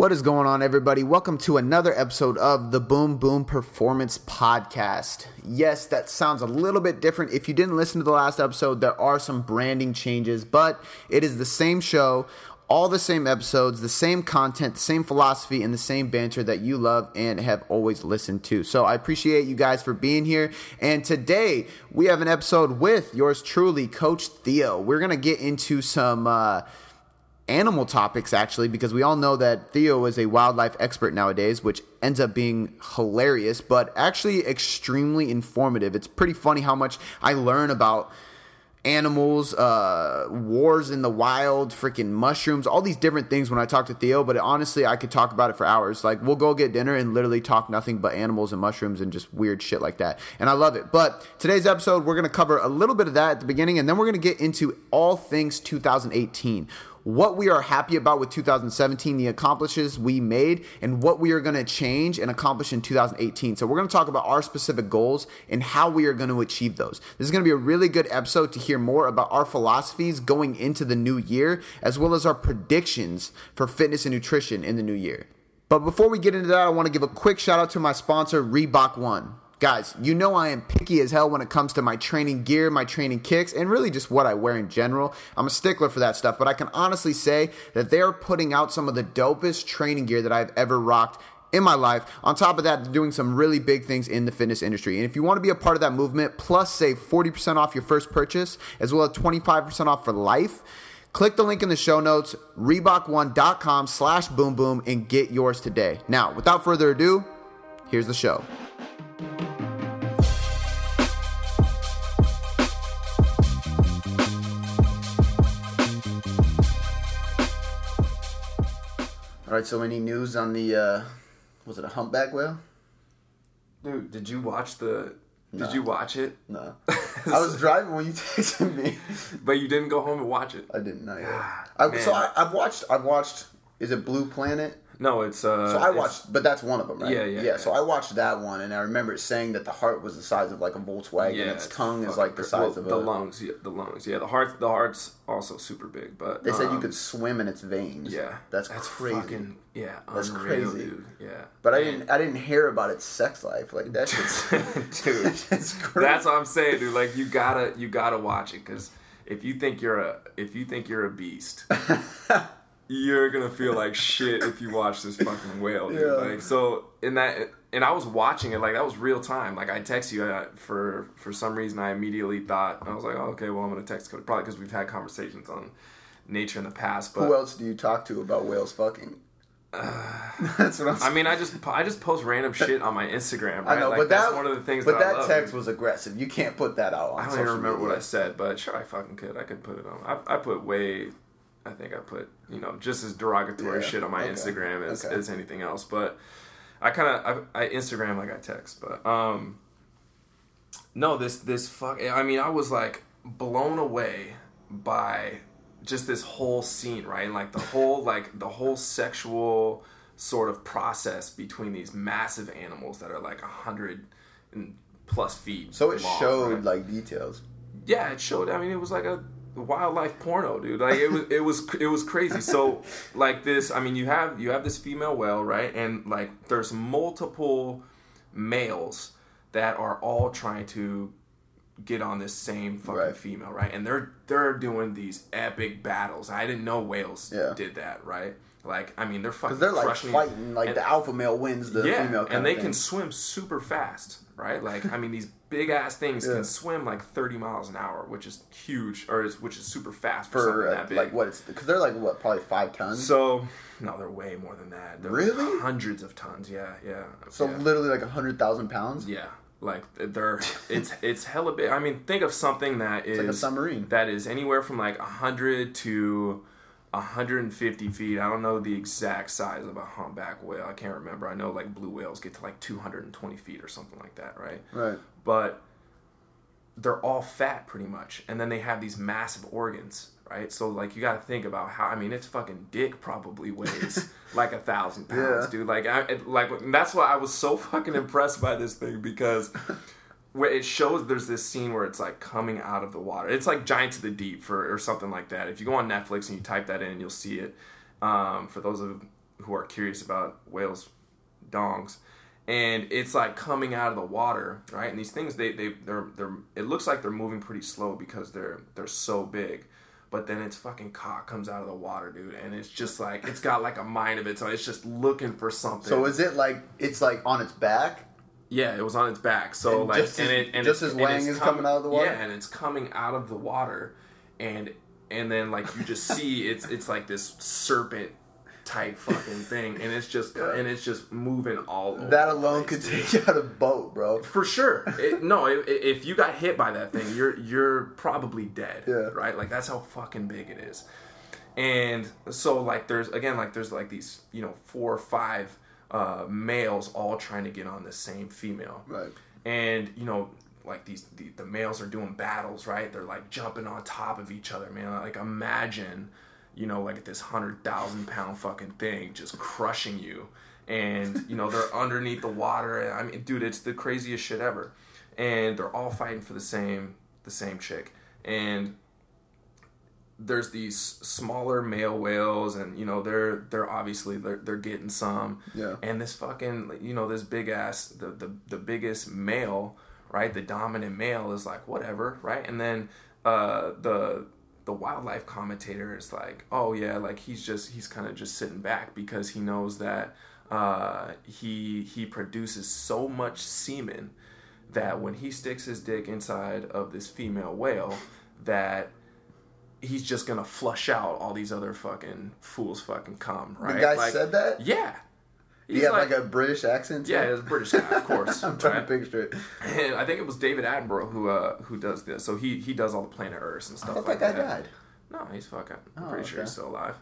What is going on, everybody? Welcome to another episode of the Boom Boom Performance Podcast. Yes, that sounds a little bit different. If you didn't listen to the last episode, there are some branding changes, but it is the same show, all the same episodes, the same content, the same philosophy, and the same banter that you love and have always listened to. So I appreciate you guys for being here. And today we have an episode with yours truly, Coach Theo. We're going to get into some. Uh, animal topics actually because we all know that Theo is a wildlife expert nowadays, which ends up being hilarious, but actually extremely informative. It's pretty funny how much I learn about animals, uh, wars in the wild, freaking mushrooms, all these different things when I talk to Theo. But honestly, I could talk about it for hours. Like we'll go get dinner and literally talk nothing but animals and mushrooms and just weird shit like that. And I love it. But today's episode, we're gonna cover a little bit of that at the beginning, and then we're gonna get into all things 2018 what we are happy about with 2017, the accomplishes we made, and what we are going to change and accomplish in 2018. So, we're going to talk about our specific goals and how we are going to achieve those. This is going to be a really good episode to hear more about our philosophies going into the new year, as well as our predictions for fitness and nutrition in the new year. But before we get into that, I want to give a quick shout out to my sponsor, Reebok One. Guys, you know I am picky as hell when it comes to my training gear, my training kicks, and really just what I wear in general. I'm a stickler for that stuff, but I can honestly say that they're putting out some of the dopest training gear that I've ever rocked in my life. On top of that, they're doing some really big things in the fitness industry. And if you want to be a part of that movement, plus save 40% off your first purchase, as well as 25% off for life, click the link in the show notes, reebok1.com slash boom boom, and get yours today. Now, without further ado, here's the show. All right, so any news on the uh was it a humpback whale? Dude, did you watch the? Did you watch it? No. I was driving when you texted me. But you didn't go home and watch it. I didn't know. God, I, so. I, I've watched. I've watched. Is it Blue Planet? No, it's uh. So I watched, but that's one of them, right? Yeah, yeah, yeah. So I watched that one, and I remember it saying that the heart was the size of like a Volkswagen. Yeah, its it's tongue is like the size well, of the a. lungs. Yeah, the lungs. Yeah, the heart. The heart's also super big, but They said you um, could swim in its veins. Yeah, that's, that's crazy. Fucking, yeah, That's unreal, crazy. dude. Yeah, but I didn't. I didn't hear about its sex life. Like that shit's. dude. that's crazy. That's what I'm saying, dude. Like you gotta, you gotta watch it because if you think you're a, if you think you're a beast, you're gonna feel like shit if you watch this fucking whale, dude. Yeah. Like so, in that, and I was watching it like that was real time. Like I text you uh, for for some reason, I immediately thought I was like, oh, okay, well I'm gonna text Cody probably because we've had conversations on nature in the past, but Who else do you talk to about whales fucking? that's what I'm. I mean, I just I just post random shit on my Instagram. Right? I know, like, but that's that one of the things. But that, I that text was aggressive. You can't put that out on I don't even remember media. what I said, but sure, I fucking could. I could put it on. I, I put way. I think I put you know just as derogatory Yeah, shit on my okay, Instagram as, okay. as anything else. But I kind of I, I Instagram like I text, but um. No, this this fuck. I mean, I was like blown away by just this whole scene, right? Like the whole like the whole sexual sort of process between these massive animals that are like a hundred and plus feet. So it long, showed right? like details. yeah, it showed. I mean, it was like a wildlife porno, dude. Like it was, it was, it was crazy. So, like this, I mean, you have you have this female whale, right? And like, there's multiple males that are all trying to get on this same fucking Right. female, right? And they're they're doing these epic battles. I didn't know whales Yeah. did that, right? Like, I mean, they're fucking Because they're like crushing- fighting, like and- the alpha male wins the yeah, female. And they can swim super fast, right? Like, I mean, these big ass things Yeah. can swim like 30 miles an hour, which is huge, or is, which is super fast for, something for uh, that big. like what it's because they're like what probably five tons. So, no, they're way more than that. They're Really? Hundreds of tons. Yeah, yeah. So yeah. literally like a hundred thousand pounds. Yeah, like they're it's it's hella big. I mean, think of something that is like a submarine. that is anywhere from like hundred to 150 feet. I don't know the exact size of a humpback whale. I can't remember. I know like blue whales get to like 220 feet or something like that, right? Right. But they're all fat pretty much, and then they have these massive organs. Right, so like you got to think about how I mean its fucking dick probably weighs like a thousand pounds, Yeah. dude. Like I like that's why I was so fucking impressed by this thing because where it shows there's this scene where it's like coming out of the water. It's like Giant to the Deep for or something like that. If you go on Netflix and you type that in, you'll see it. Um, for those of who are curious about whales dongs and it's like coming out of the water right and these things they, they they're they're it looks like they're moving pretty slow because they're they're so big but then its fucking cock comes out of the water dude and it's just like it's got like a mind of its own it's just looking for something So is it like it's like on its back? Yeah, it was on its back. So And like, just and it and just it- as Wang is com- coming out of the water? Yeah, and it's coming out of the water, and and then like you just see it's it's like this serpent type fucking thing, and it's just and it's just moving all over. That alone could take you out a boat, bro. For sure. It, no, i- i- if you got hit by that thing, you're you're probably dead. Yeah. Right? Like that's how fucking big it is. And so like there's again like there's like these, you know, four or five uh, males all trying to get on the same female. Right. And you know, like these the, the males are doing battles, right? They're like jumping on top of each other, man. Like imagine, you know, like this hundred thousand pound fucking thing just crushing you. And you know they're underneath the water. I mean, dude, it's the craziest shit ever. And they're all fighting for the same the same chick. And there's these smaller male whales, and you know they're they're obviously they're they're getting some. Yeah. And this fucking you know this big ass the the the biggest male right the dominant male is like whatever right and then uh the the wildlife commentator is like oh yeah like he's just he's kind of just sitting back because he knows that uh he he produces so much semen that when he sticks his dick inside of this female whale that he's just gonna flush out all these other fucking fools fucking come right The guy Like- said that? yeah He had like, a British accent? yeah, it's a British guy, of course. I'm trying right? to picture it. And I think it was David Attenborough who uh, who does this. So he he does all the Planet Earth and I stuff thought like that guy that. died. No, he's fucking. I'm Oh, pretty sure he's still alive.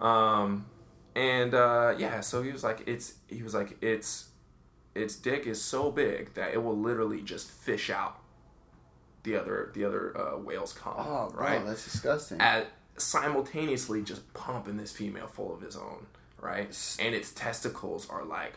Um, and uh, yeah, so he was like, it's he was like, it's its dick is so big that it will literally just fish out the other the other uh, whales cum. Oh, bro, right? that's disgusting. at simultaneously just pumping this female full of his own, right? And its testicles are like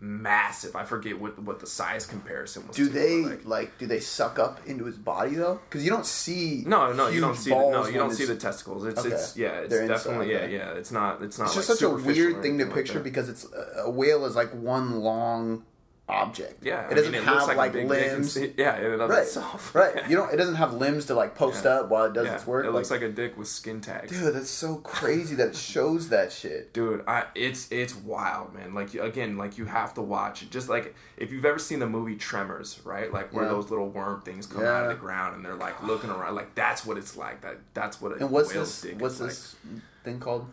massive. I forget what what the size comparison was. do to, they like, like, Do they suck up into his body though? Because you don't see. no, no, you don't see the, no, you don't see the testicles. It's Okay. it's yeah, it's They're inside, definitely okay. yeah, yeah. It's not it's not It's just such a weird thing to like picture that. because it's a whale is like one long object. yeah, it doesn't I mean, have looks like, big limbs. and- yeah, in and of right, itself. right. You don't. It doesn't have limbs to like post Yeah. up while it does Yeah, its work. It looks like, like a dick with skin tags. dude, that's so crazy that it shows that shit. dude i it's it's wild man like again like you have to watch it just like if you've ever seen the movie tremors right like where Yeah. those little worm things come out of the ground and they're like looking around like that's what it's like that that's what a And what's whale's this? dick What's is like. this thing called?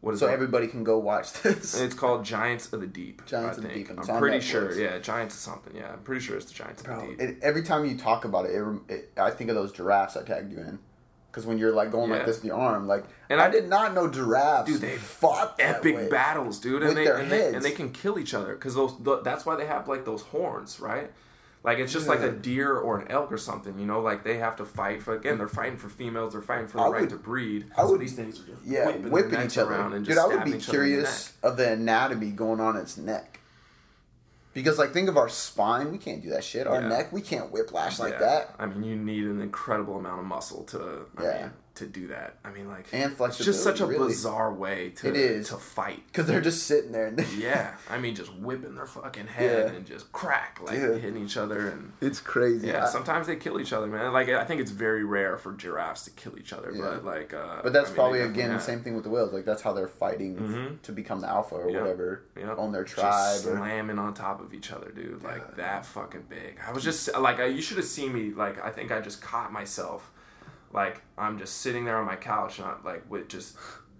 What is So everybody can go watch this. it's called giants of the deep Giants of the. Deep, i'm pretty Netflix. sure yeah giants of something yeah i'm pretty sure it's the giants of the deep it, every time you talk about it, it, it, I think of those giraffes I tagged you in. Because when you're like going Yeah. like this in your arm, like, And I, I- did not know giraffes. Dude, they fought epic battles, dude, and they, and they and they can kill each other because those th- that's why they have like those horns, right? Like it's just like a deer or an elk or something, you know. Like they have to fight for again. They're fighting for females. They're fighting for the I right would- to breed. I so would- these things are just Yeah, whipping, whipping, their necks each other. around and Dude, I would be each other in the curious of the anatomy going on its neck. Because like think of our spine, we can't do that shit. Our Yeah. neck, we can't whiplash neck. like Yeah. that. I mean, you need an incredible amount of muscle to, I Yeah. mean, to do that. I mean, like And it's just such a really. bizarre way to It is. to fight. Because they're just sitting there. And Yeah, I mean, just whipping their fucking head Yeah. and just crack, like Yeah. hitting each other and. It's crazy. Yeah, I- sometimes they kill each other, man. Like I think it's very rare for giraffes to kill each other, Yeah. but like. Uh, But that's I mean, probably again the same thing with the whales. Like that's how they're fighting Mhm. to become the alpha or Yeah. whatever Yeah. on their Just tribe. Or, slamming on top of each other, dude. Like that fucking big. I was just like, I, you should have seen me. Like I think I just caught myself. Like I'm just sitting there on my couch, and I, like with just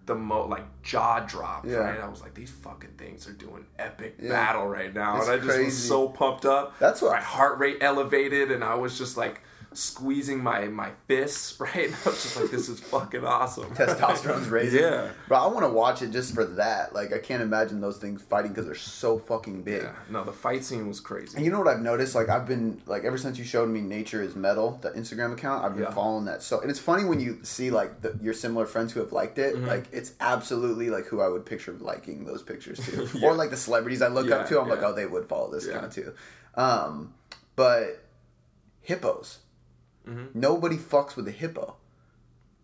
the mo like jaw drop. Yeah. Right. I was like, these fucking things are doing epic Yeah. battle right now, It's and I just was so pumped up. That's what- my heart rate elevated, and I was just like. Squeezing my my fists, right? I was just like, "This is fucking awesome." testosterone's raising. Yeah. Bro, I want to watch it just for that. Like, I can't imagine those things fighting because they're so fucking big. Yeah. No, the fight scene was crazy. And you know what I've noticed? Like, I've been, like, ever since you showed me Nature is Metal, the Instagram account, I've been Yeah. following that. So, and it's funny when you see, like, the, your similar friends who have liked it. Mm-hmm. Like, it's absolutely, like, who I would picture liking those pictures too. Yeah. Or, like, the celebrities I look up to, I'm like, oh, they would follow this kind of too. Um, but hippos. Mm-hmm. Nobody fucks with a hippo.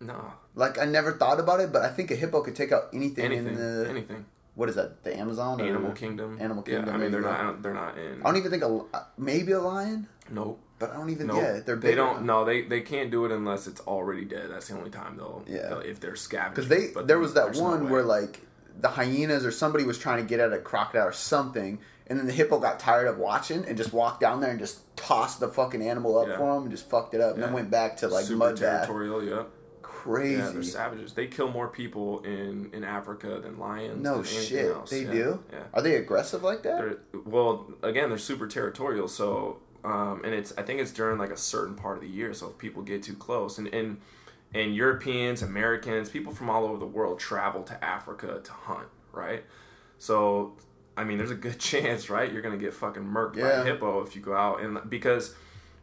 No, Like I never thought about it, but I think a hippo could take out anything, anything, in the anything. what is that? The Amazon or Animal Kingdom. Animal Yeah, Kingdom. I mean, they're not. They're not in. I don't even think a maybe a lion, Nope. but I don't even. Nope. Yeah, they're they don't. No, they they can't do it unless it's already dead. That's the only time they'll. Yeah. they'll- if they're scavengers. because they But there was that there's no one where like the hyenas or somebody was trying to get at a crocodile or something, and then the hippo got tired of watching and just walked down there and just tossed the fucking animal up Yeah. for him and just fucked it up, and then went back to like super mud bath. territorial. Yeah. Crazy. Yeah, they're savages. They kill more people in in Africa than lions. no than shit, else. they yeah. do. Yeah. Are they aggressive like that? They're, well, again, they're super territorial. So, um, and it's I think it's during like a certain part of the year. So if people get too close, and and and Europeans, Americans, people from all over the world travel to Africa to hunt, right? So, I mean, there's a good chance, right? You're gonna get fucking murked by a hippo if you go out, and because.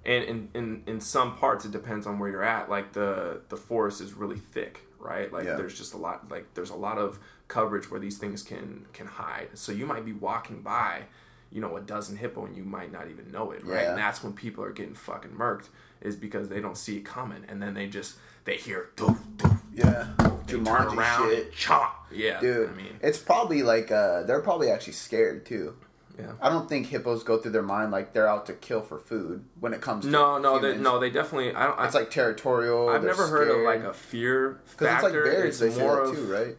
And in, in, in some parts, it depends on where you're at. Like the the forest is really thick, right? Like Yeah. there's just a lot. Like there's a lot of coverage where these things can can hide. So you might be walking by, you know, a dozen hippo and you might not even know it, right? Yeah. And that's when people are getting fucking murked is because they don't see it coming, and then they just they hear doof, doof, yeah, they turn around shit. chop. Yeah, Dude, I mean, it's probably like uh, they're probably actually scared too. yeah. I don't think hippos go through their mind like they're out to kill for food when it comes to No, no, they, no. They definitely. I don't. I, It's like territorial. I've never heard of like a fear because it's like bears. It's They say more that of too, right?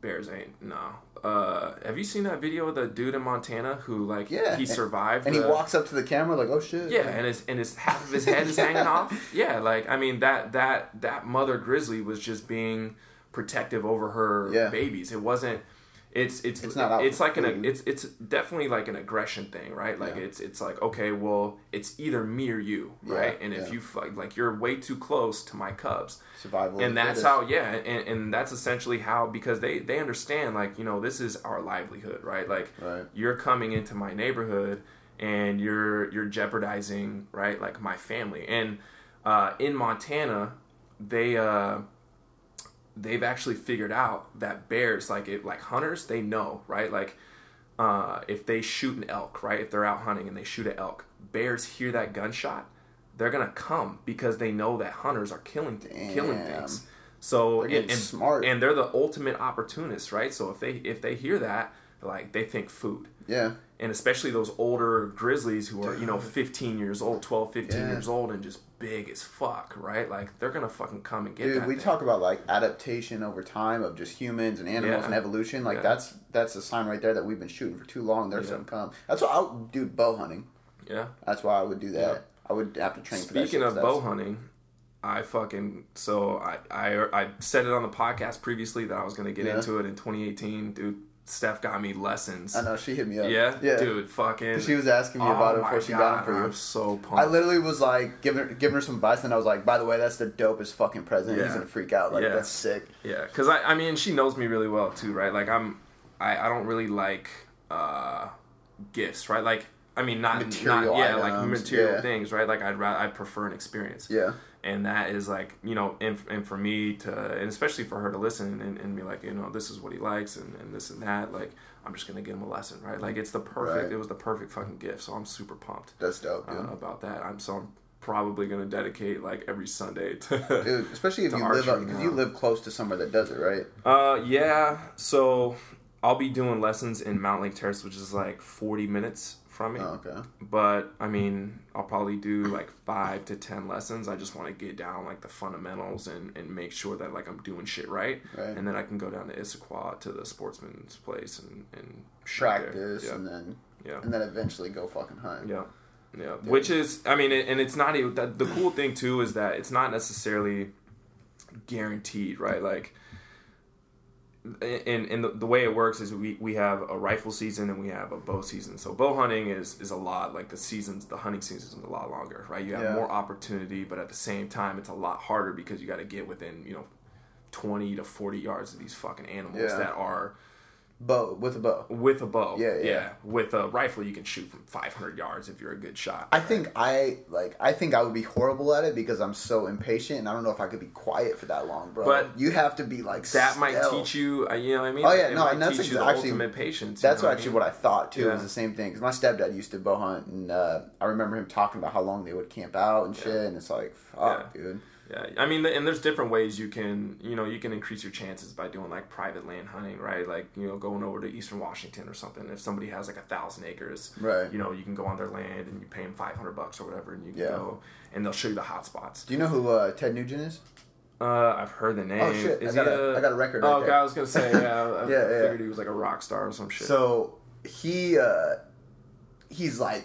bears ain't no. Uh, have you seen that video of the dude in Montana who like Yeah, he and- survived And he walks up to the camera like, "Oh shit!" Yeah, and his and his half of his head is hanging off. Yeah, like I mean that that that mother grizzly was just being protective over her Yeah. babies. It wasn't. It's it's It's not it's like an it's it's definitely like an aggression thing, right? Like Yeah. it's it's like okay, well, it's either me or you, right? Yeah, and if yeah. you fight, like you're way too close to my cubs, survival. and that's how yeah and, and that's essentially how because they they understand like you know this is our livelihood right like Right. you're coming into my neighborhood and you're you're jeopardizing right like my family and uh, in montana they uh they've actually figured out that bears like it like hunters they know right? Like uh, if they shoot an elk right? If they're out hunting and they shoot an elk bears hear that gunshot they're gonna come because they know that hunters are killing killing things. So and, and- smart. and they're the ultimate opportunists right? So if they if they hear that like they think food Yeah, and especially those older grizzlies who are you know 15 years old 12 15 Yeah. years old and just big as fuck right like they're gonna fucking come and get dude. We thing. talk about like adaptation over time of just humans and animals Yeah. and evolution. Like Yeah. that's that's a sign right there that we've been shooting for too long. There's Yeah. some come. That's why I would do bow hunting. yeah That's why I would do that. I would have to train for that. Speaking of bow hunting, I fucking so I, I I said it on the podcast previously that I was gonna get into it in 2018, dude. Steph got me lessons. I know she hit me up. Yeah, yeah, dude, fucking. She was asking me Oh about it before she God, got them for you. I'm so pumped. I literally was like giving her, giving her some advice, and I was like, "By the way, that's the dopest fucking present." He's gonna freak out. Like Yeah. that's sick. Yeah, because I, I mean, she knows me really well too, right? Like I'm, I, I don't really like uh, gifts, right? Like I mean, not Material not yeah, like material yeah. things, right? Like I'd rather I prefer an experience. Yeah, and that is like you know and, and for me to and especially for her to listen and, and be like you know this is what he likes and, and this and that like i'm just gonna give him a lesson right like it's the perfect Right. it was the perfect fucking gift so i'm super pumped that's dope, dude. uh, about that i'm so i'm probably gonna dedicate like every sunday to dude, especially if you live because you live close to somewhere that does it, right? uh yeah so i'll be doing lessons in Mountlake Terrace which is like 40 minutes from me Oh, okay. but I mean, I'll probably do like five to ten lessons. I just want to get down like the fundamentals and, and make sure that like I'm doing shit right, Right. and then I can go down to Issaquah to the sportsman's place and and. Practice Yeah, and then yeah, and then eventually go fucking hunt. yeah, yeah. Which is, I mean, it, and it's not even that. The cool thing too is that it's not necessarily guaranteed, right? Like. And, and the, the way it works is we, we have a rifle season and we have a bow season. So bow hunting is, is a lot like the seasons, the hunting season is a lot longer, right? You have Yeah. more opportunity, but at the same time, it's a lot harder because you got to get within you know twenty to forty yards of these fucking animals Yeah. that are Bow with a bow. with a bow. Yeah, yeah. With a rifle, you can shoot from five hundred yards if you're a good shot. I think I like. I think I would be horrible at it because I'm so impatient, and I don't know if I could be quiet for that long, bro. But you have to be like that might teach you. uh, You know what I mean? Oh, yeah, It no, and that's teach you exa- the actually- ultimate patience. you That's know actually what I thought too. It Yeah. was the same thing because my stepdad used to bow hunt, and uh, I remember him talking about how long they would camp out and shit. And it's like, fuck, Yeah. dude. Yeah, I mean, and there's different ways you can, you know, you can increase your chances by doing like private land hunting, right? Like, you know, going over to Eastern Washington or something. If somebody has like a thousand acres, Right. You know, you can go on their land and you pay them five hundred bucks or whatever, and you can Yeah. go and they'll show you the hot spots. Do you know who uh, Ted Nugent is? Uh, I've heard the name. Oh, shit. I got he a- I got a record Oh, right there. I was gonna say, yeah, I, Yeah, yeah. figured he was like a rock star or some shit. So he uh, he's like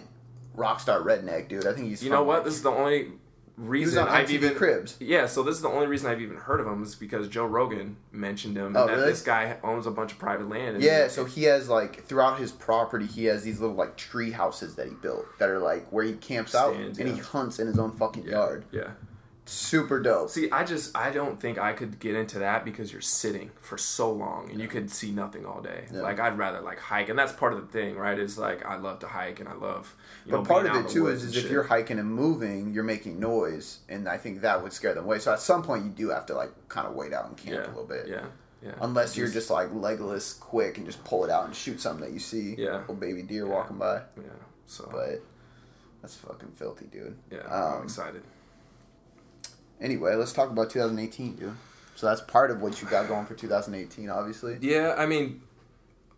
rock star redneck dude. I think he's you know what? This is the only reason on I've even Cribs. Yeah, so this is the only reason I've even heard of him is because Joe Rogan mentioned him. Oh, that really? This guy owns a bunch of private land. and- Yeah, so he has like throughout his property, he has these little like tree houses that he built that are like where he camps out Stands, and he hunts in his own fucking yeah, yard. Yeah. Super dope. See, I just I don't think I could get into that because you're sitting for so long and you could see nothing all day. Yeah. Like I'd rather like hike, and that's part of the thing, right? Is like I love to hike and I love. You know, But part of it too is, is if you're hiking and moving, you're making noise, and I think that would scare them away. So at some point, you do have to like kind of wait out and camp yeah, a little bit. Yeah. Yeah. Unless you're just like legless, quick and just pull it out and shoot something that you see. Yeah. Little baby deer walking by. Yeah. So. But that's fucking filthy, dude. yeah, Um, I'm excited. Anyway, let's talk about 2018, dude. So that's part of what you got going for 2018, obviously. Yeah, I mean,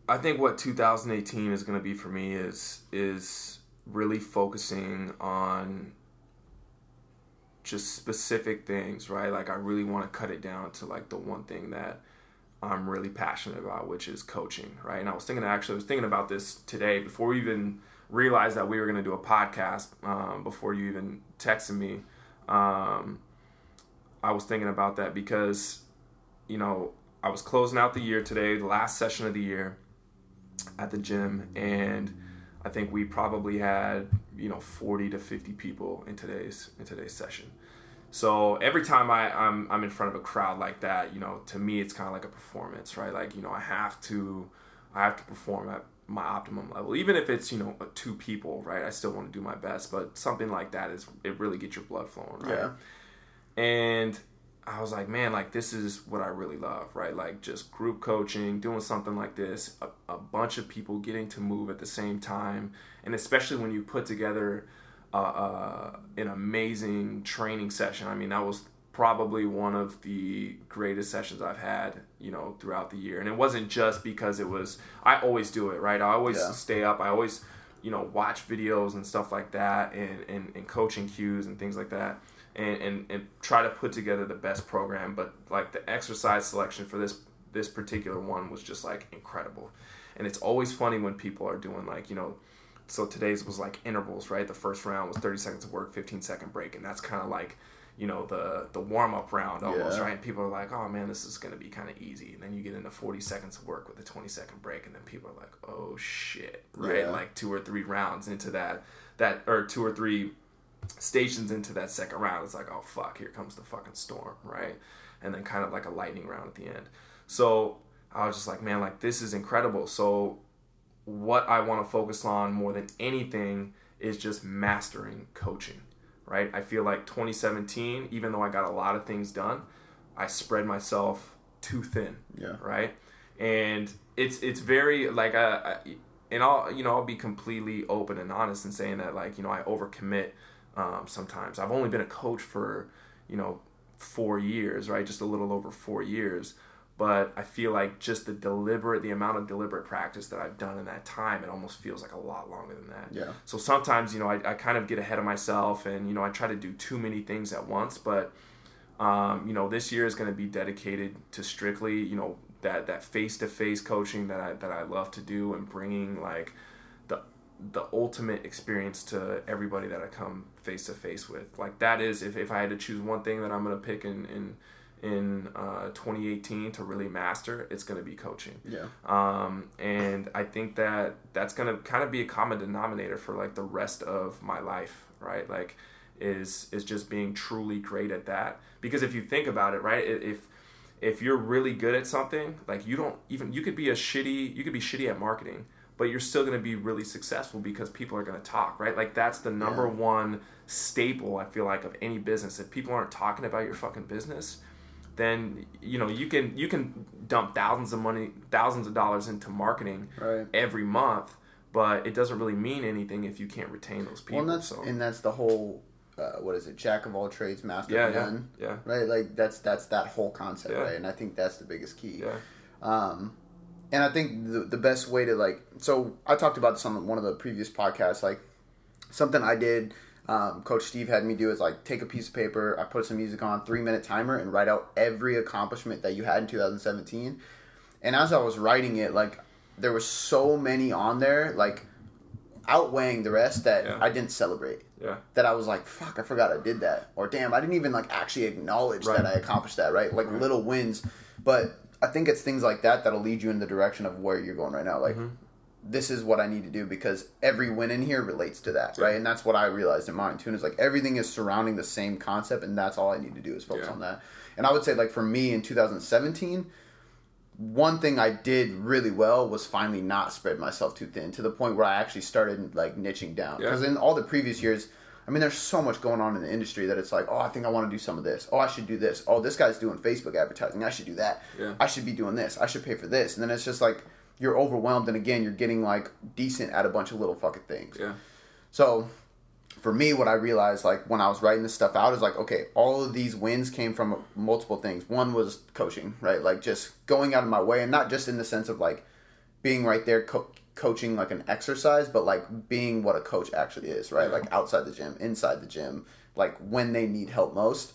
I think what 2018 is going to be for me is is really focusing on just specific things, right? Like I really want to cut it down to like the one thing that I'm really passionate about, which is coaching, right? And I was thinking actually, I was thinking about this today before we even realized that we were going to do a podcast. Um, before you even texted me, um, I was thinking about that because you know, I was closing out the year today, the last session of the year at the gym, and I think we probably had you know 40 to 50 people in today's in today's session. So every time I, I'm I'm in front of a crowd like that, you know, to me it's kind of like a performance, right? Like you know, I have to I have to perform at my optimum level, even if it's you know two people, right? I still want to do my best, but something like that is it really gets your blood flowing, right? Yeah. And I was like, man, like this is what I really love, right? Like just group coaching, doing something like this, a, a bunch of people getting to move at the same time, and especially when you put together uh, uh, an amazing training session. I mean, that was probably one of the greatest sessions I've had, you know, throughout the year. And it wasn't just because it was. I always do it, right? I always Yeah. stay up. I always, you know, watch videos and stuff like that, and and, and coaching cues and things like that and, and and try to put together the best program. But like the exercise selection for this this particular one was just like incredible, and it's always funny when people are doing like you know. So today's was like intervals, right? The first round was 30 seconds of work, 15 second break, and that's kind of like, you know, the the warm up round almost, Yeah. right? And people are like, oh man, this is gonna be kind of easy, and then you get into 40 seconds of work with a 20 second break, and then people are like, oh shit, right? Yeah. Like two or three rounds into that that or two or three stations into that second round, it's like, oh fuck, here comes the fucking storm, right? And then kind of like a lightning round at the end. So I was just like, man, like this is incredible. So what I want to focus on more than anything is just mastering coaching, right? I feel like 2017, even though I got a lot of things done, I spread myself too thin Yeah. right? And it's it's very like uh, I, and I'll you know I'll be completely open and honest in saying that like you know I overcommit um, sometimes. I've only been a coach for you know four years, right? Just a little over four years. But I feel like just the deliberate, the amount of deliberate practice that I've done in that time, it almost feels like a lot longer than that. Yeah. So sometimes, you know, I, I kind of get ahead of myself and, you know, I try to do too many things at once. But, um, you know, this year is going to be dedicated to strictly, you know, that that face to face coaching that I that I love to do and bringing like the ultimate experience to everybody that I come face to face with. Like that is if, if I had to choose one thing that I'm to pick in in in uh, 2018 to really master, it's to be coaching. Yeah. Um, and I think that that's to kind of be a common denominator for like the rest of my life, right? Like is is just being truly great at that. Because if you think about it, right, if if you're really good at something, like you don't even you could be a shitty you could be shitty at marketing, but you're still going to be really successful because people are going to talk, right? Like that's the number Yeah. one staple I feel like of any business. If people aren't talking about your fucking business, then you know you can you can dump thousands of money thousands of dollars into marketing Right. every month but it doesn't really mean anything if you can't retain those people Well, and that's so and that's the whole uh, what is it? Jack of all trades, master Yeah, of yeah, none. yeah. Right. Like that's that's that whole concept, Yeah. right? And I think that's the biggest key. Yeah. Um, and I think the, the best way to like, so I talked about this on one of the previous podcasts. Like something I did, um, Coach Steve had me do is like take a piece of paper, I put some music on, three minute timer, and write out every accomplishment that you had in 2017. And as I was writing it, like there were so many on there, like outweighing the rest that Yeah. I didn't celebrate Yeah. that I was like, fuck, I forgot I did that. Or damn, I didn't even like actually acknowledge Right. that I accomplished that, right? Like little wins. But I think it's things like that that'll lead you in the direction of where you're going right now. Like, this is what I need to do because every win in here relates to that, right? And that's what I realized in mine too. Is like everything is surrounding the same concept, and that's all I need to do is focus Yeah. on that. And I would say, like, for me in 2017, one thing I did really well was finally not spread myself too thin to the point where I actually started like niching down. Yeah. Because in all the previous years, I mean, there's so much going on in the industry that it's like, oh, I think I want to do some of this. Oh, I should do this. Oh, this guy's doing Facebook advertising. I should do that. Yeah. I should be doing this. I should pay for this. And then it's just like you're overwhelmed, and again, you're getting like decent at a bunch of little fucking things. Yeah. So for me, what I realized, like when I was writing this stuff out, is like, okay, all of these wins came from multiple things. One was coaching, right? Like just going out of my way, and not just in the sense of like being right there co- coaching like an exercise, but like being what a coach actually is, right? Like outside the gym, inside the gym, like when they need help most,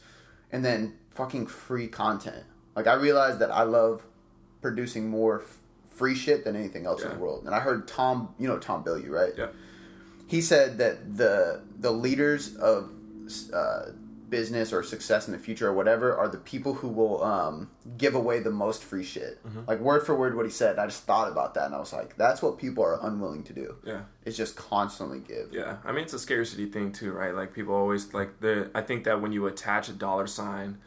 and then fucking free content. Like I realized that I love producing more f- free shit than anything else in the world. And I heard Tom, you know Tom Bilyeu, right? Yeah. he said that the the leaders of uh, business or success in the future or whatever are the people who will um, give away the most free shit. Like word for word, what he said. I just thought about that and I was like, that's what people are unwilling to do. Yeah. It's just constantly give. Yeah, I mean it's a scarcity thing too, right? Like people always like the. I think that when you attach a dollar sign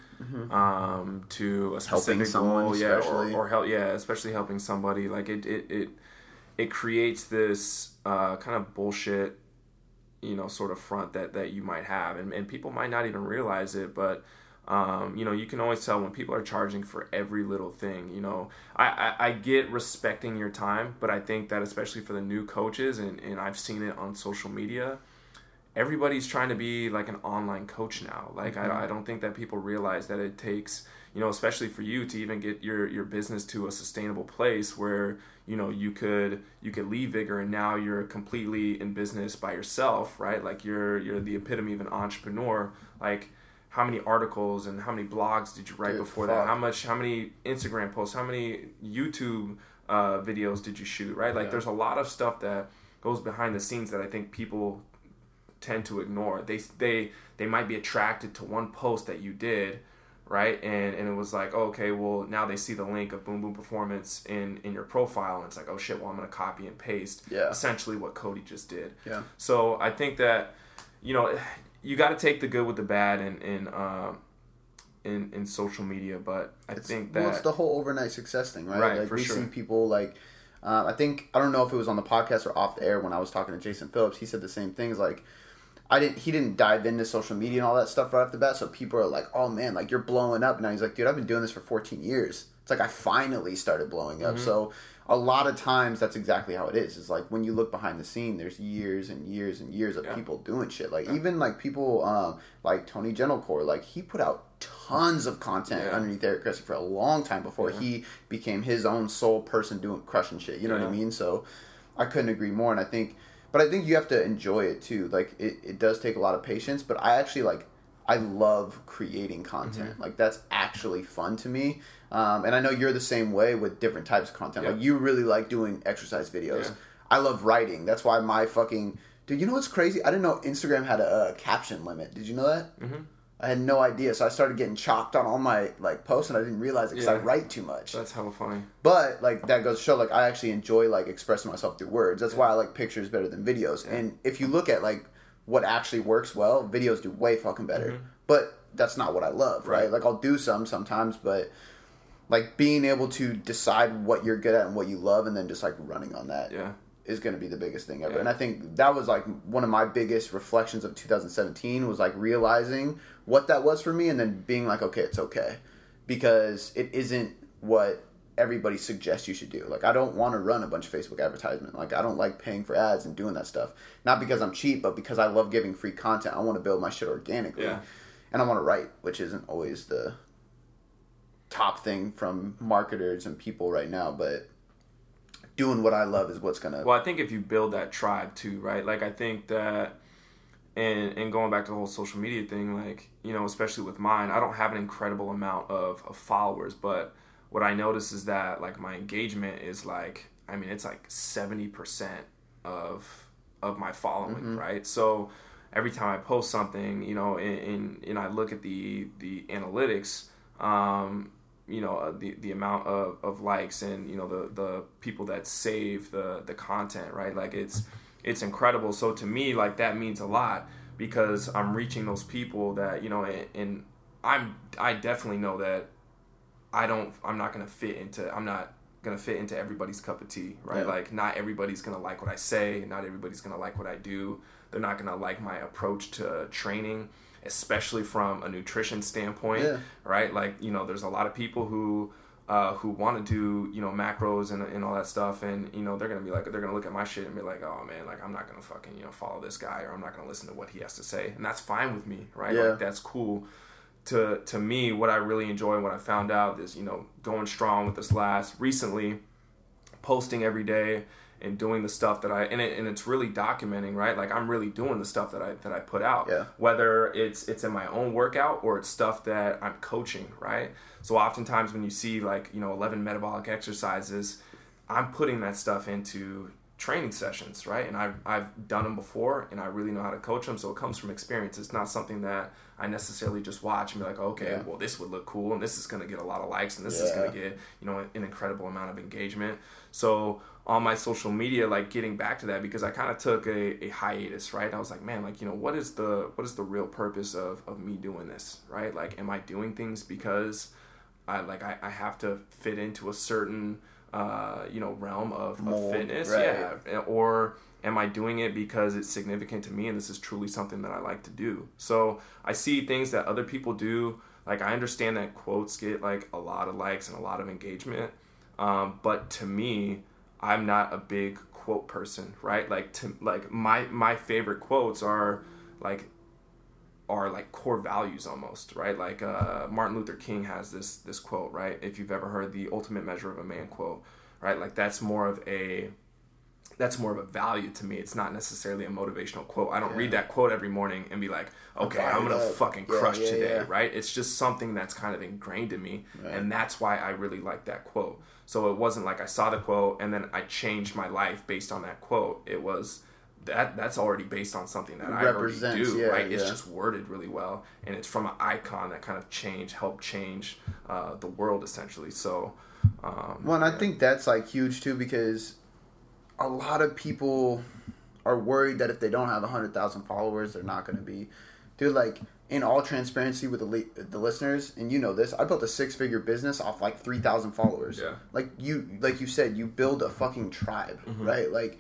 um, to a specific Mm-hmm. someone goal, yeah, or, or help, yeah, especially helping somebody, like it, it, it, it creates this uh, kind of bullshit, you know, sort of front that that you might have, and and people might not even realize it, but. Um, you know, you can always tell when people are charging for every little thing. You know, I, I, I get respecting your time, but I think that especially for the new coaches, and, and I've seen it on social media, everybody's trying to be like an online coach now. Like I, I don't think that people realize that it takes you know especially for you to even get your your business to a sustainable place where you know you could you could leave vigor and now you're completely in business by yourself right like you're you're the epitome of an entrepreneur like how many articles and how many blogs did you write Dude, before fuck. that how much how many instagram posts how many youtube uh, videos did you shoot right like Yeah. there's a lot of stuff that goes behind the scenes that i think people tend to ignore. They they they might be attracted to one post that you did, right? And and it was like, oh, okay, well now they see the link of Boom Boom Performance in in your profile, and it's like, oh shit, well I'm gonna copy and paste Yeah. essentially what Cody just did. Yeah. So I think that you know you got to take the good with the bad and in um, in in social media, but I think that well, it's the whole overnight success thing, right? Right, like for we sure. see people like uh, I think I don't know if it was on the podcast or off the air when I was talking to Jason Phillips. He said the same things. Like I didn't. He didn't dive into social media and all that stuff right off the bat. So people are like, "Oh man, like you're blowing up." Now he's like, "Dude, I've been doing this for 14 years." It's like I finally started blowing up. So a lot of times that's exactly how it is. It's like when you look behind the scene, there's years and years and years of Yeah. people doing shit. Like even like people um, like Tony Gentilcore, like he put out tons of content Yeah. underneath Eric Cressey for a long time before Yeah. he became his own sole person doing crushing shit. You know what I mean? So I couldn't agree more. And I think, but I think you have to enjoy it too. Like it, it does take a lot of patience, but I actually like, I love creating content. Mm-hmm. Like that's actually fun to me. Um, and I know you're the same way with different types of content. Like you really like doing exercise videos. Yeah. I love writing. That's why my fucking dude. You know what's crazy? I didn't know Instagram had a, uh caption limit. Did you know that? Mhm. I had no idea. So I started getting chopped on all my like posts, and I didn't realize it because I write too much. that's hella funny. But like that goes to show like I actually enjoy like expressing myself through words. That's why I like pictures better than videos. And if you look at like what actually works well, videos do way fucking better. Mm-hmm. But that's not what I love, right? Right. Like I'll do some sometimes, but like being able to decide what you're good at and what you love and then just like running on that Yeah. Is going to be the biggest thing ever. Yeah. And I think that was like one of my biggest reflections of 2017 was like realizing what that was for me and then being like, okay, it's okay. Because it isn't what everybody suggests you should do. Like I don't want to run a bunch of Facebook advertisement. Like I don't like paying for ads and doing that stuff. Not because I'm cheap, but because I love giving free content. I want to build my shit organically. Yeah. And I want to write, which isn't always the top thing from marketers and people right now, but doing what I love is what's gonna Well, I think if you build that tribe too, right? Like I think that and and going back to the whole social media thing, like, you know, especially with mine, I don't have an incredible amount of, of followers, but what I notice is that like my engagement is like I mean it's like seventy percent of of my following, Mm-hmm. right? So every time I post something, you know, and, and, and I look at the the analytics, um, you know, uh, the the amount of, of likes and you know the the people that save the the content, right? Like it's it's incredible. So to me, like that means a lot because I'm reaching those people that you know, and, and I'm I definitely know that I don't I'm not gonna fit into I'm not gonna fit into everybody's cup of tea, right? Yeah. Like not everybody's gonna like what I say, not everybody's gonna like what I do. They're not gonna like my approach to training, especially from a nutrition standpoint, Yeah. right? Like you know, there's a lot of people who. Uh, who want to do you know macros and, and all that stuff and you know they're gonna be like they're gonna look at my shit and be like oh man like I'm not gonna fucking you know follow this guy or I'm not gonna listen to what he has to say and that's fine with me right Yeah. like that's cool to to me what I really enjoy and what I found out is you know going strong with this last recently posting every day and doing the stuff that I and, it, and it's really documenting right like I'm really doing the stuff that I that I put out Yeah. whether it's it's in my own workout or it's stuff that I'm coaching right so oftentimes when you see like you know 11 metabolic exercises I'm putting that stuff into training sessions, right? And I've, I've done them before and I really know how to coach them. So it comes from experience. It's not something that I necessarily just watch and be like, okay, Yeah. well, this would look cool and this is going to get a lot of likes and this is going to get, you know, an incredible amount of engagement. So on my social media, like getting back to that because I kind of took a, a hiatus, right? I was like, man, like, you know, what is the, what is the real purpose of, of me doing this, right? Like, am I doing things because I like I, I have to fit into a certain uh, you know realm of, of fitness, right. yeah, or am I doing it because it's significant to me and this is truly something that I like to do? So I see things that other people do. Like I understand that quotes get like a lot of likes and a lot of engagement, um, but to me, I'm not a big quote person, right? Like to like my my favorite quotes are like are like core values almost, right? Like uh, Martin Luther King has this this quote, right? If you've ever heard the ultimate measure of a man quote, right? Like that's more of a that's more of a value to me. It's not necessarily a motivational quote. I don't read that quote every morning and be like, okay, I'm gonna up. fucking Yeah, crush yeah, today, yeah. right? It's just something that's kind of ingrained in me, and that's why I really like that quote. So it wasn't like I saw the quote and then I changed my life based on that quote. It was that that's already based on something that I already do, yeah, right? It's just worded really well, and it's from an icon that kind of changed, helped change uh, the world essentially. So, um, Well, and I think that's like huge too because a lot of people are worried that if they don't have a hundred thousand followers, they're not going to be. Dude, like in all transparency with the li- the listeners, and you know this, I built a six figure business off like three thousand followers. Yeah. Like you, like you said, you build a fucking tribe, Mm-hmm. right? Like.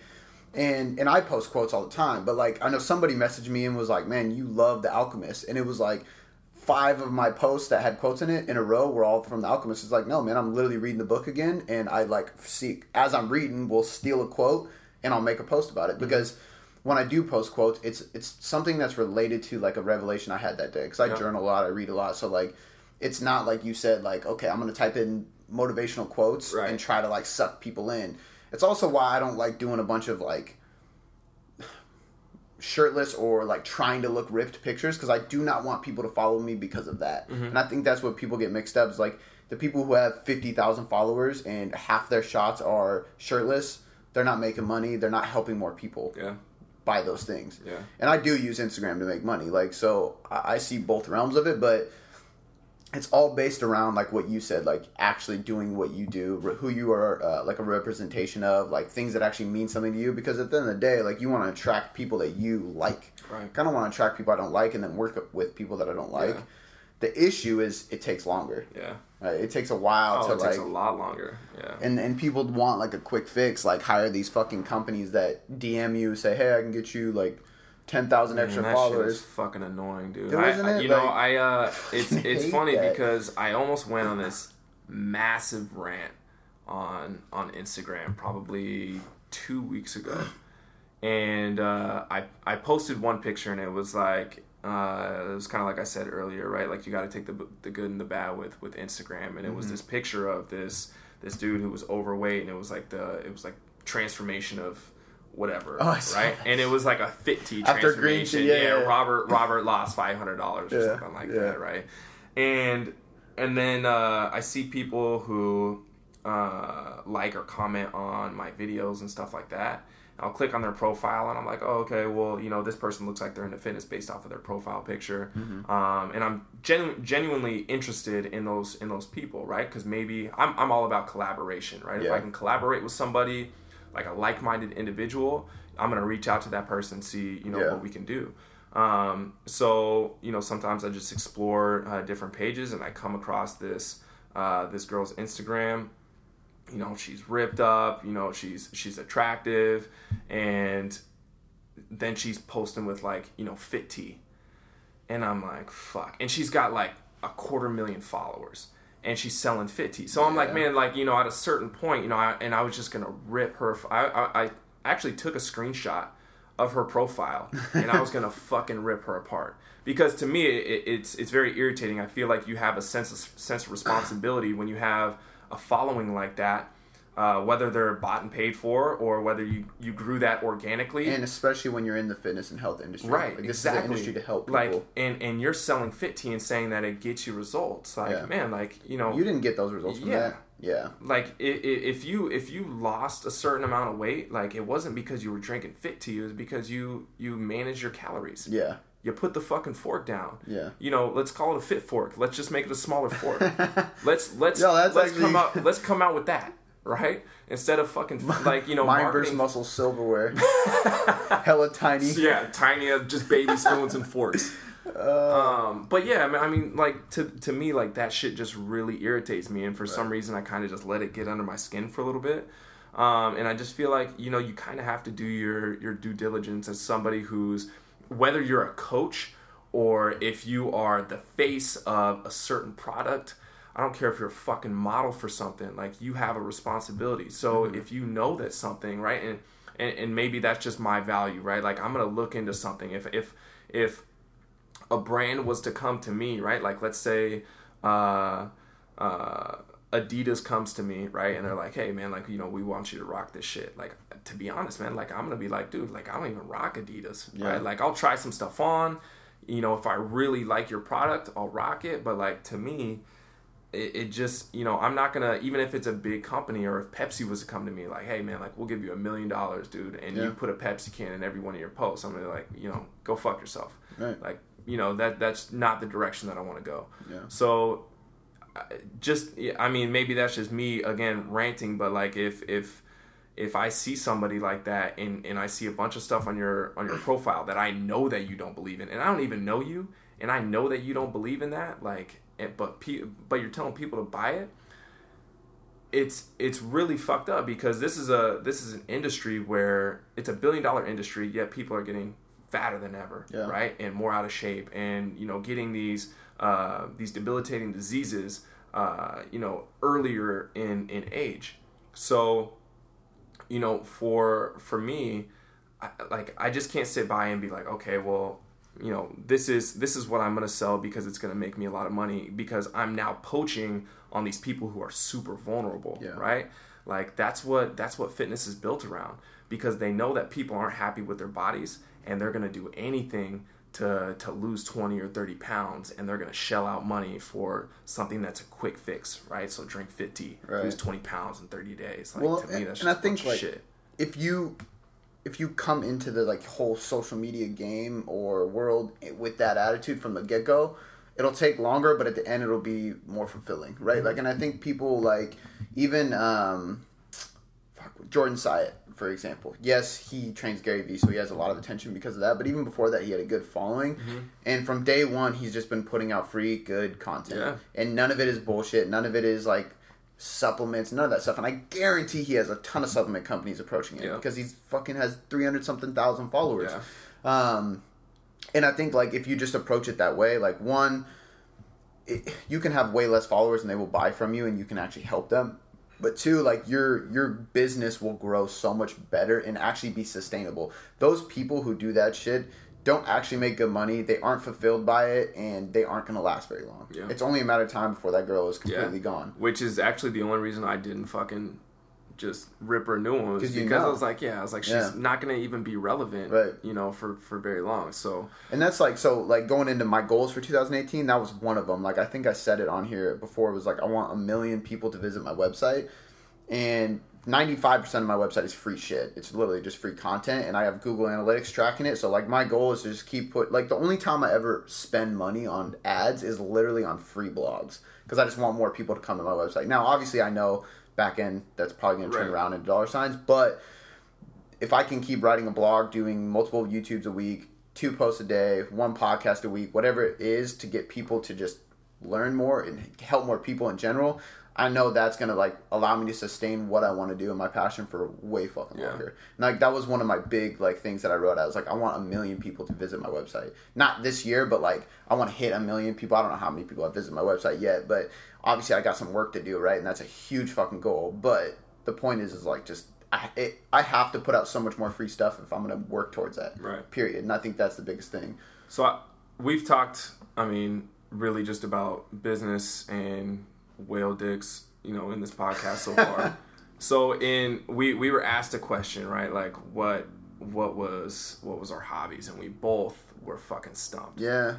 And and I post quotes all the time, but like I know somebody messaged me and was like, "Man, you love the Alchemist," and it was like five of my posts that had quotes in it in a row were all from the Alchemist. It's like, no, man, I'm literally reading the book again, and I like see as I'm reading, we'll steal a quote and I'll make a post about it Mm-hmm. because when I do post quotes, it's it's something that's related to like a revelation I had that day because I Yeah. journal a lot, I read a lot, so like it's not like you said like okay, I'm gonna type in motivational quotes Right. and try to like suck people in. It's also why I don't like doing a bunch of like shirtless or like trying to look ripped pictures because I do not want people to follow me because of that. Mm-hmm. And I think that's what people get mixed up is like the people who have 50,000 followers and half their shots are shirtless, they're not making money, they're not helping more people yeah, buy those things. Yeah. And I do use Instagram to make money. Like so I I see both realms of it, but it's all based around like what you said, like actually doing what you do, re- who you are, uh, like a representation of, like things that actually mean something to you. Because at the end of the day, like you want to attract people that you like. Right. Kind of want to attract people I don't like, and then work with people that I don't like. Yeah. The issue is it takes longer. yeah. Right? It takes a while Oh, to it takes a lot longer. Yeah. and and people want like a quick fix, like hire these fucking companies that DM you, say, "Hey, I can get you like ten thousand extra Man, that shit followers." is fucking annoying, dude. I, it? you know, I uh, it's it's funny that. because I almost went on this massive rant on on Instagram probably two weeks ago, and uh, I I posted one picture and it was like uh, it was kind of like I said earlier, right? Like you got to take the the good and the bad with with Instagram, and it was this picture of this this dude who was overweight, and it was like the it was like transformation of whatever, Oh, right? And it was like a fit tea After green transformation. tea, yeah, yeah, yeah. Robert Robert lost five hundred dollars or Yeah, something like that, right? And and then uh, I see people who uh, like or comment on my videos and stuff like that. I'll click on their profile and I'm like, oh, okay, well, you know, this person looks like they're into fitness based off of their profile picture, um, and I'm genu- genuinely interested in those in those people, right? Because maybe I'm I'm all about collaboration, right? If I can collaborate with somebody, like a like-minded individual, I'm gonna reach out to that person, see you know Yeah. what we can do. Um, so you know, sometimes I just explore uh, different pages and I come across this uh, this girl's Instagram you know she's ripped up you know she's she's attractive and then she's posting with like you know fit tea and i'm like fuck. And she's got like a quarter million followers and she's selling fit tea so i'm like man like you know at a certain point you know I, and i was just gonna rip her I, I i actually took a screenshot of her profile and i was gonna fucking rip her apart. Because to me it, it's it's very irritating. I feel like you have a sense of sense of responsibility when you have a following like that uh, whether they're bought and paid for or whether you, you grew that organically and especially when you're in the fitness and health industry, right Like, this exactly is an industry to help people. like and and you're selling fit tea and saying that it gets you results like Yeah. man like you know you didn't get those results from Yeah. that. Yeah. like if you if you lost a certain amount of weight like it wasn't because you were drinking fit tea it was because you you manage your calories Yeah. You put the fucking fork down Yeah. you know let's call it a fit fork let's just make it a smaller fork let's let's Yo, let's actually- come out let's come out with that right instead of fucking like you know Mind versus muscle silverware. Hella tiny. yeah, tiny just baby spoons and forks. um, but yeah, I mean, I mean, like to to me, like that shit just really irritates me, and for some reason, I kind of just let it get under my skin for a little bit. Um, and I just feel like you know you kind of have to do your your due diligence as somebody who's whether you're a coach or if you are the face of a certain product. I don't care if you're a fucking model for something. Like you have a responsibility. So if you know that something, right, and, and and maybe that's just my value, right? Like I'm gonna look into something. If if if a brand was to come to me, right? Like let's say uh, uh, Adidas comes to me, right? And they're like, hey man, like you know, we want you to rock this shit. Like to be honest, man, like I'm gonna be like, dude, like I don't even rock Adidas, Yeah. right? Like I'll try some stuff on. You know, if I really like your product, I'll rock it. But like to me, it, it just you know i'm not gonna even if it's a big company or if pepsi was to come to me like hey man like we'll give you a million dollars dude and Yeah. you put a pepsi can in every one of your posts i'm gonna be like you know go fuck yourself Right. like you know that that's not the direction that i want to go Yeah. so just i mean maybe that's just me again ranting but like if if if i see somebody like that and and i see a bunch of stuff on your on your profile that i know that you don't believe in and i don't even know you and i know that you don't believe in that like and, but pe- but you're telling people to buy it it's it's really fucked up because this is a this is an industry where it's a billion dollar industry yet people are getting fatter than ever Yeah. right and more out of shape and you know getting these uh, these debilitating diseases uh, you know earlier in in age so you know for for me I, like i just can't sit by and be like okay well you know this is this is what i'm to sell because it's to make me a lot of money because i'm now poaching on these people who are super vulnerable Yeah. right like that's what that's what fitness is built around because they know that people aren't happy with their bodies and they're to do anything to to lose 20 or 30 pounds and they're going to shell out money for something that's a quick fix right so drink fit tea Right. lose 20 pounds in 30 days like Well, to me and- that's and I just a think, bunch of like, shit if you if you come into the like whole social media game or world with that attitude from the get go, it'll take longer, but at the end it'll be more fulfilling, right? Like, and I think people like even um, fuck, Jordan Syatt, for example. Yes, he trains Gary Vee, so he has a lot of attention because of that. But even before that, he had a good following, and from day one, he's just been putting out free, good content, Yeah. and none of it is bullshit. None of it is like supplements, none of that stuff. And I guarantee he has a ton of supplement companies approaching him Yeah. because he's fucking has three hundred something thousand followers. Yeah. Um, and I think like if you just approach it that way, like one, it, you can have way less followers and they will buy from you, and you can actually help them. But two like your your business will grow so much better and actually be sustainable those people who do that shit don't actually make good money they aren't fulfilled by it and they aren't going to last very long Yeah. it's only a matter of time before that girl is Yeah. completely gone Which is actually the only reason I didn't fucking just rip her new ones was 'Cause you because I was like, yeah, I was like, she's Yeah. not gonna even be relevant, Right. You know, for for very long. So and that's like so like going into my goals for 2018 that was one of them like i think i said it on here before it was like i want a million people to visit my website and 95% of my website is free shit it's literally just free content and i have google analytics tracking it so like my goal is to just keep put like the only time i ever spend money on ads is literally on free blogs because i just want more people to come to my website now obviously i know back end that's probably going to turn Right. around into dollar signs but if I can keep writing a blog, doing multiple YouTubes a week, two posts a day, one podcast a week, whatever it is to get people to just learn more and help more people in general, I know that's gonna like allow me to sustain what I want to do and my passion for way fucking Yeah. longer. And like that was one of my big like things that I wrote. I was like, I want a million people to visit my website. Not this year, but like I want to hit a million people. I don't know how many people have visited my website yet, but obviously I got some work to do, right? And that's a huge fucking goal. But the point is, is like just I it, I have to put out so much more free stuff if I'm gonna work towards that. Right. Period. And I think that's the biggest thing. So I, we've talked. I mean, really just about business and whale dicks. You know, in this podcast so far. so in we we were asked a question, right? Like what what was what was our hobbies, and we both were fucking stumped. Yeah.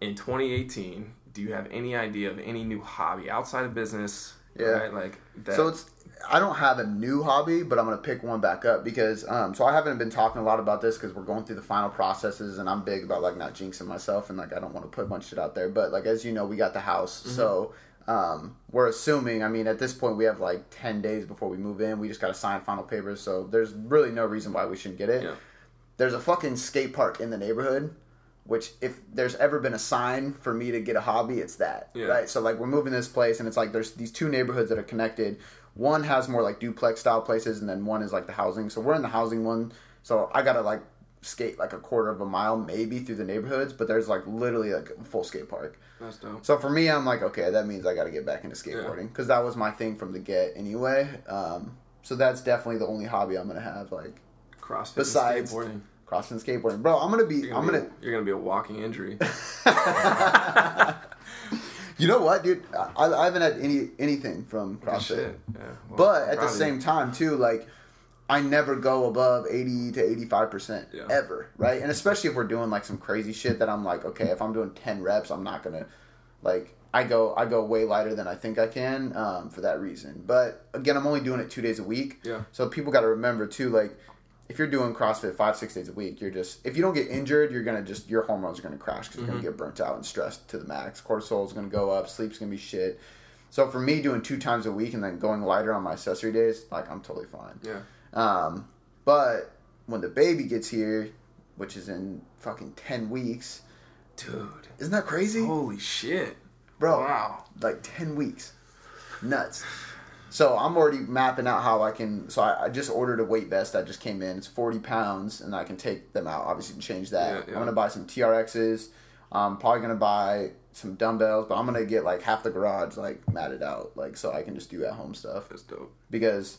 In 2018, do you have any idea of any new hobby outside of business? Yeah. Right? Like that. So it's I don't have a new hobby, but I'm gonna pick one back up because um so I haven't been talking a lot about this because we're going through the final processes and I'm big about like not jinxing myself and like I don't want to put a bunch of shit out there. But like as you know, we got the house, Mm-hmm. so um we're assuming. I mean, at this point, we have like ten days before we move in. We just got to sign final papers, so there's really no reason why we shouldn't get it. Yeah. There's a fucking skate park in the neighborhood. Which, if there's ever been a sign for me to get a hobby, it's that, Yeah. right? So like we're moving this place, and it's like there's these two neighborhoods that are connected. One has more like duplex style places, and then one is like the housing. So we're in the housing one. So I gotta like skate like a quarter of a mile maybe through the neighborhoods, but there's like literally like a full skate park. That's dope. So for me, I'm like, okay, that means I got to get back into skateboarding because that was my thing from the get anyway. Um, so that's definitely the only hobby I'm gonna have, like CrossFit. Besides- skateboarding. CrossFit and skateboarding. Bro, I'm gonna be, You're I'm gonna, gonna, be, you're gonna be a walking injury. you know what, dude? I, I haven't had any anything from CrossFit. Shit. Yeah. Well, But at the same time, too, like I never go above eighty to eighty five percent Yeah. ever, right? And especially if we're doing like some crazy shit that I'm like, okay, if I'm doing ten reps, I'm not gonna like. I go I go way lighter than I think I can um, for that reason. But again, I'm only doing it two days a week. Yeah. So people got to remember too, like if you're doing CrossFit five six days a week, you're just if you don't get injured, you're gonna just your hormones are gonna crash because you're gonna get burnt out and stressed to the max. Cortisol is gonna go up, sleep's gonna be shit. So for me, doing two times a week and then going lighter on my accessory days, like I'm totally fine. Yeah. Um, but when the baby gets here, which is in fucking ten weeks, Dude. isn't that crazy, Holy shit. bro? Wow. Like ten weeks, nuts. So I'm already mapping out how I can. So I, I just ordered a weight vest that just came in. It's 40 pounds, and I can take them out. Obviously, and change that. Yeah, yeah. I'm gonna buy some TRXs. I'm probably gonna buy some dumbbells, but I'm gonna get like half the garage like matted out, like so I can just do at home stuff That's dope. because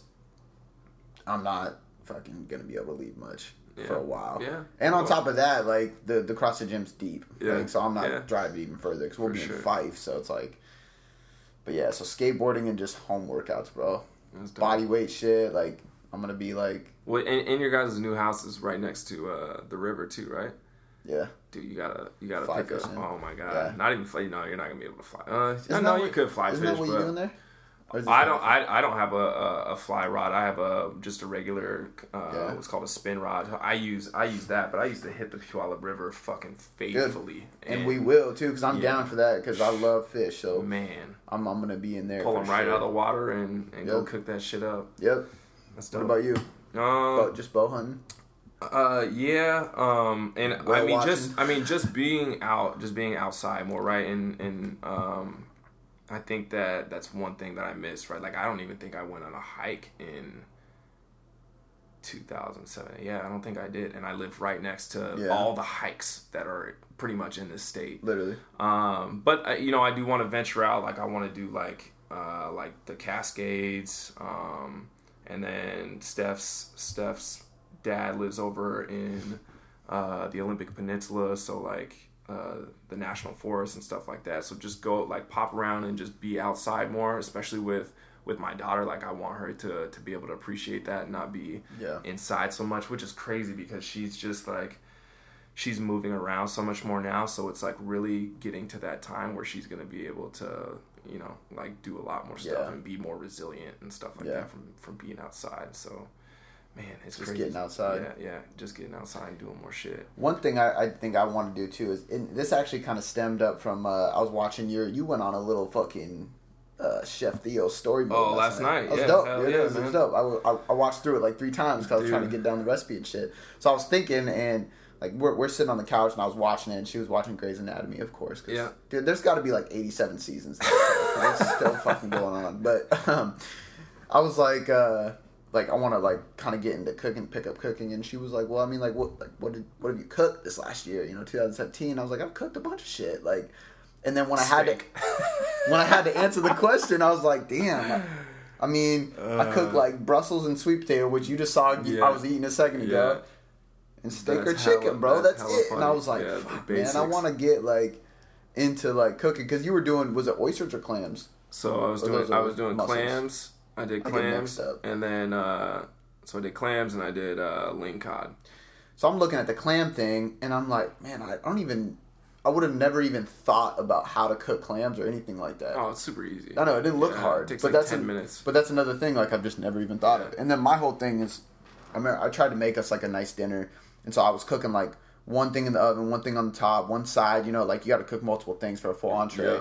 I'm not fucking gonna be able to leave much for a while. Yeah. And on Well- top of that, like the cross the CrossFit gym's deep. Yeah. Like, so I'm not Yeah. driving even further because we'll For be sure. in Fife. So it's like, but yeah, so skateboarding and just home workouts, bro. Body weight shit. Like I'm gonna be like, Well, and, and your guys' new house is right next to uh, the river too, right? yeah. Dude, you gotta you gotta Fly pick up. Oh my god, Yeah. not even fly. No, you're not gonna be able to fly. Uh, know you could fly Isn't fish, that what you're doing there? Or is it I don't. I, I don't have a, a, a fly rod. I have a just a regular uh, Yeah. what's called a spin rod. I use I use that, but I used to hit the Puyallup River fucking faithfully. And we will too, because I'm Yeah. down for that, because I love fish. So man I'm, I'm gonna be in there. pull them right sure. out of the water and, and go Yep. cook that shit up. Yep. That's What about you? Um, Bow, just bow hunting. Uh, yeah. Um, and I Whale mean, just. I mean, just being out, just being outside more, right? And and um, I think that that's one thing that I missed, right? Like I don't even think I went on a hike in 2007. Yeah, I don't think I did, and I live right next to Yeah. all the hikes that are pretty much in this state. Literally. Um, but uh, you know, I do want to venture out. Like I want to do like uh, like the Cascades, um, and then Steph's Steph's dad lives over in uh, the Olympic Peninsula, so like uh, the national forest and stuff like that. So just go like pop around and just be outside more, especially with with my daughter. Like I want her to to be able to appreciate that and not be Yeah. inside so much, which is crazy because she's just like she's moving around so much more now. So it's like really getting to that time where she's gonna be able to you know like do a lot more stuff Yeah. and be more resilient and stuff like Yeah. that from from being outside. So. Man, it's Just crazy. getting outside. Yeah, yeah, just getting outside and doing more shit. One thing I, I think I want to do too is and this actually kind of stemmed up from uh, I was watching your you went on a little fucking uh, Chef Theo story. mode Oh, last night. It was Yeah, dope. hell dude. yeah, it was, it was dope. I, I, I watched through it like three times because I was trying to get down the recipe and shit. So I was thinking and. Like we're, we're sitting on the couch and I was watching it and she was watching Grey's Anatomy of course 'cause, Yeah. dude there's got to be like 87 seasons That's still fucking going on but um, I was like uh, like I want to like kind of get into cooking, pick up cooking, and she was like, "Well, I mean, like what, like what did what have you cooked this last year? You know, 2017." I was like, "I've cooked a bunch of shit." Like, and then when I had to when I had to answer the question, I was like, "Damn." I, I mean, I cooked uh. like Brussels and sweet potato, which you just saw Yeah. I was eating a second ago, and steak or chicken, hella- bro. that's That's, it. And I was like, Yeah, "Fuck, man, I want to get like into like cooking because you were doing was it oysters or clams? So I was Or doing I was doing mussels. clams. I did I clams, up. and then uh, so I did clams and I did uh, ling cod. So I'm looking at the clam thing, and I'm like, man, I don't even. I would have never even thought about how to cook clams or anything like that. Oh, it's super easy. I know it didn't look Yeah, hard, It takes but like that's ten an- minutes. But that's another thing. Like I've just never even thought of. Yeah. And then my whole thing is, I remember I tried to make us like a nice dinner, and so I was cooking like one thing in the oven, one thing on the top, one side. You know, like you got to cook multiple things for a full entree. Yeah.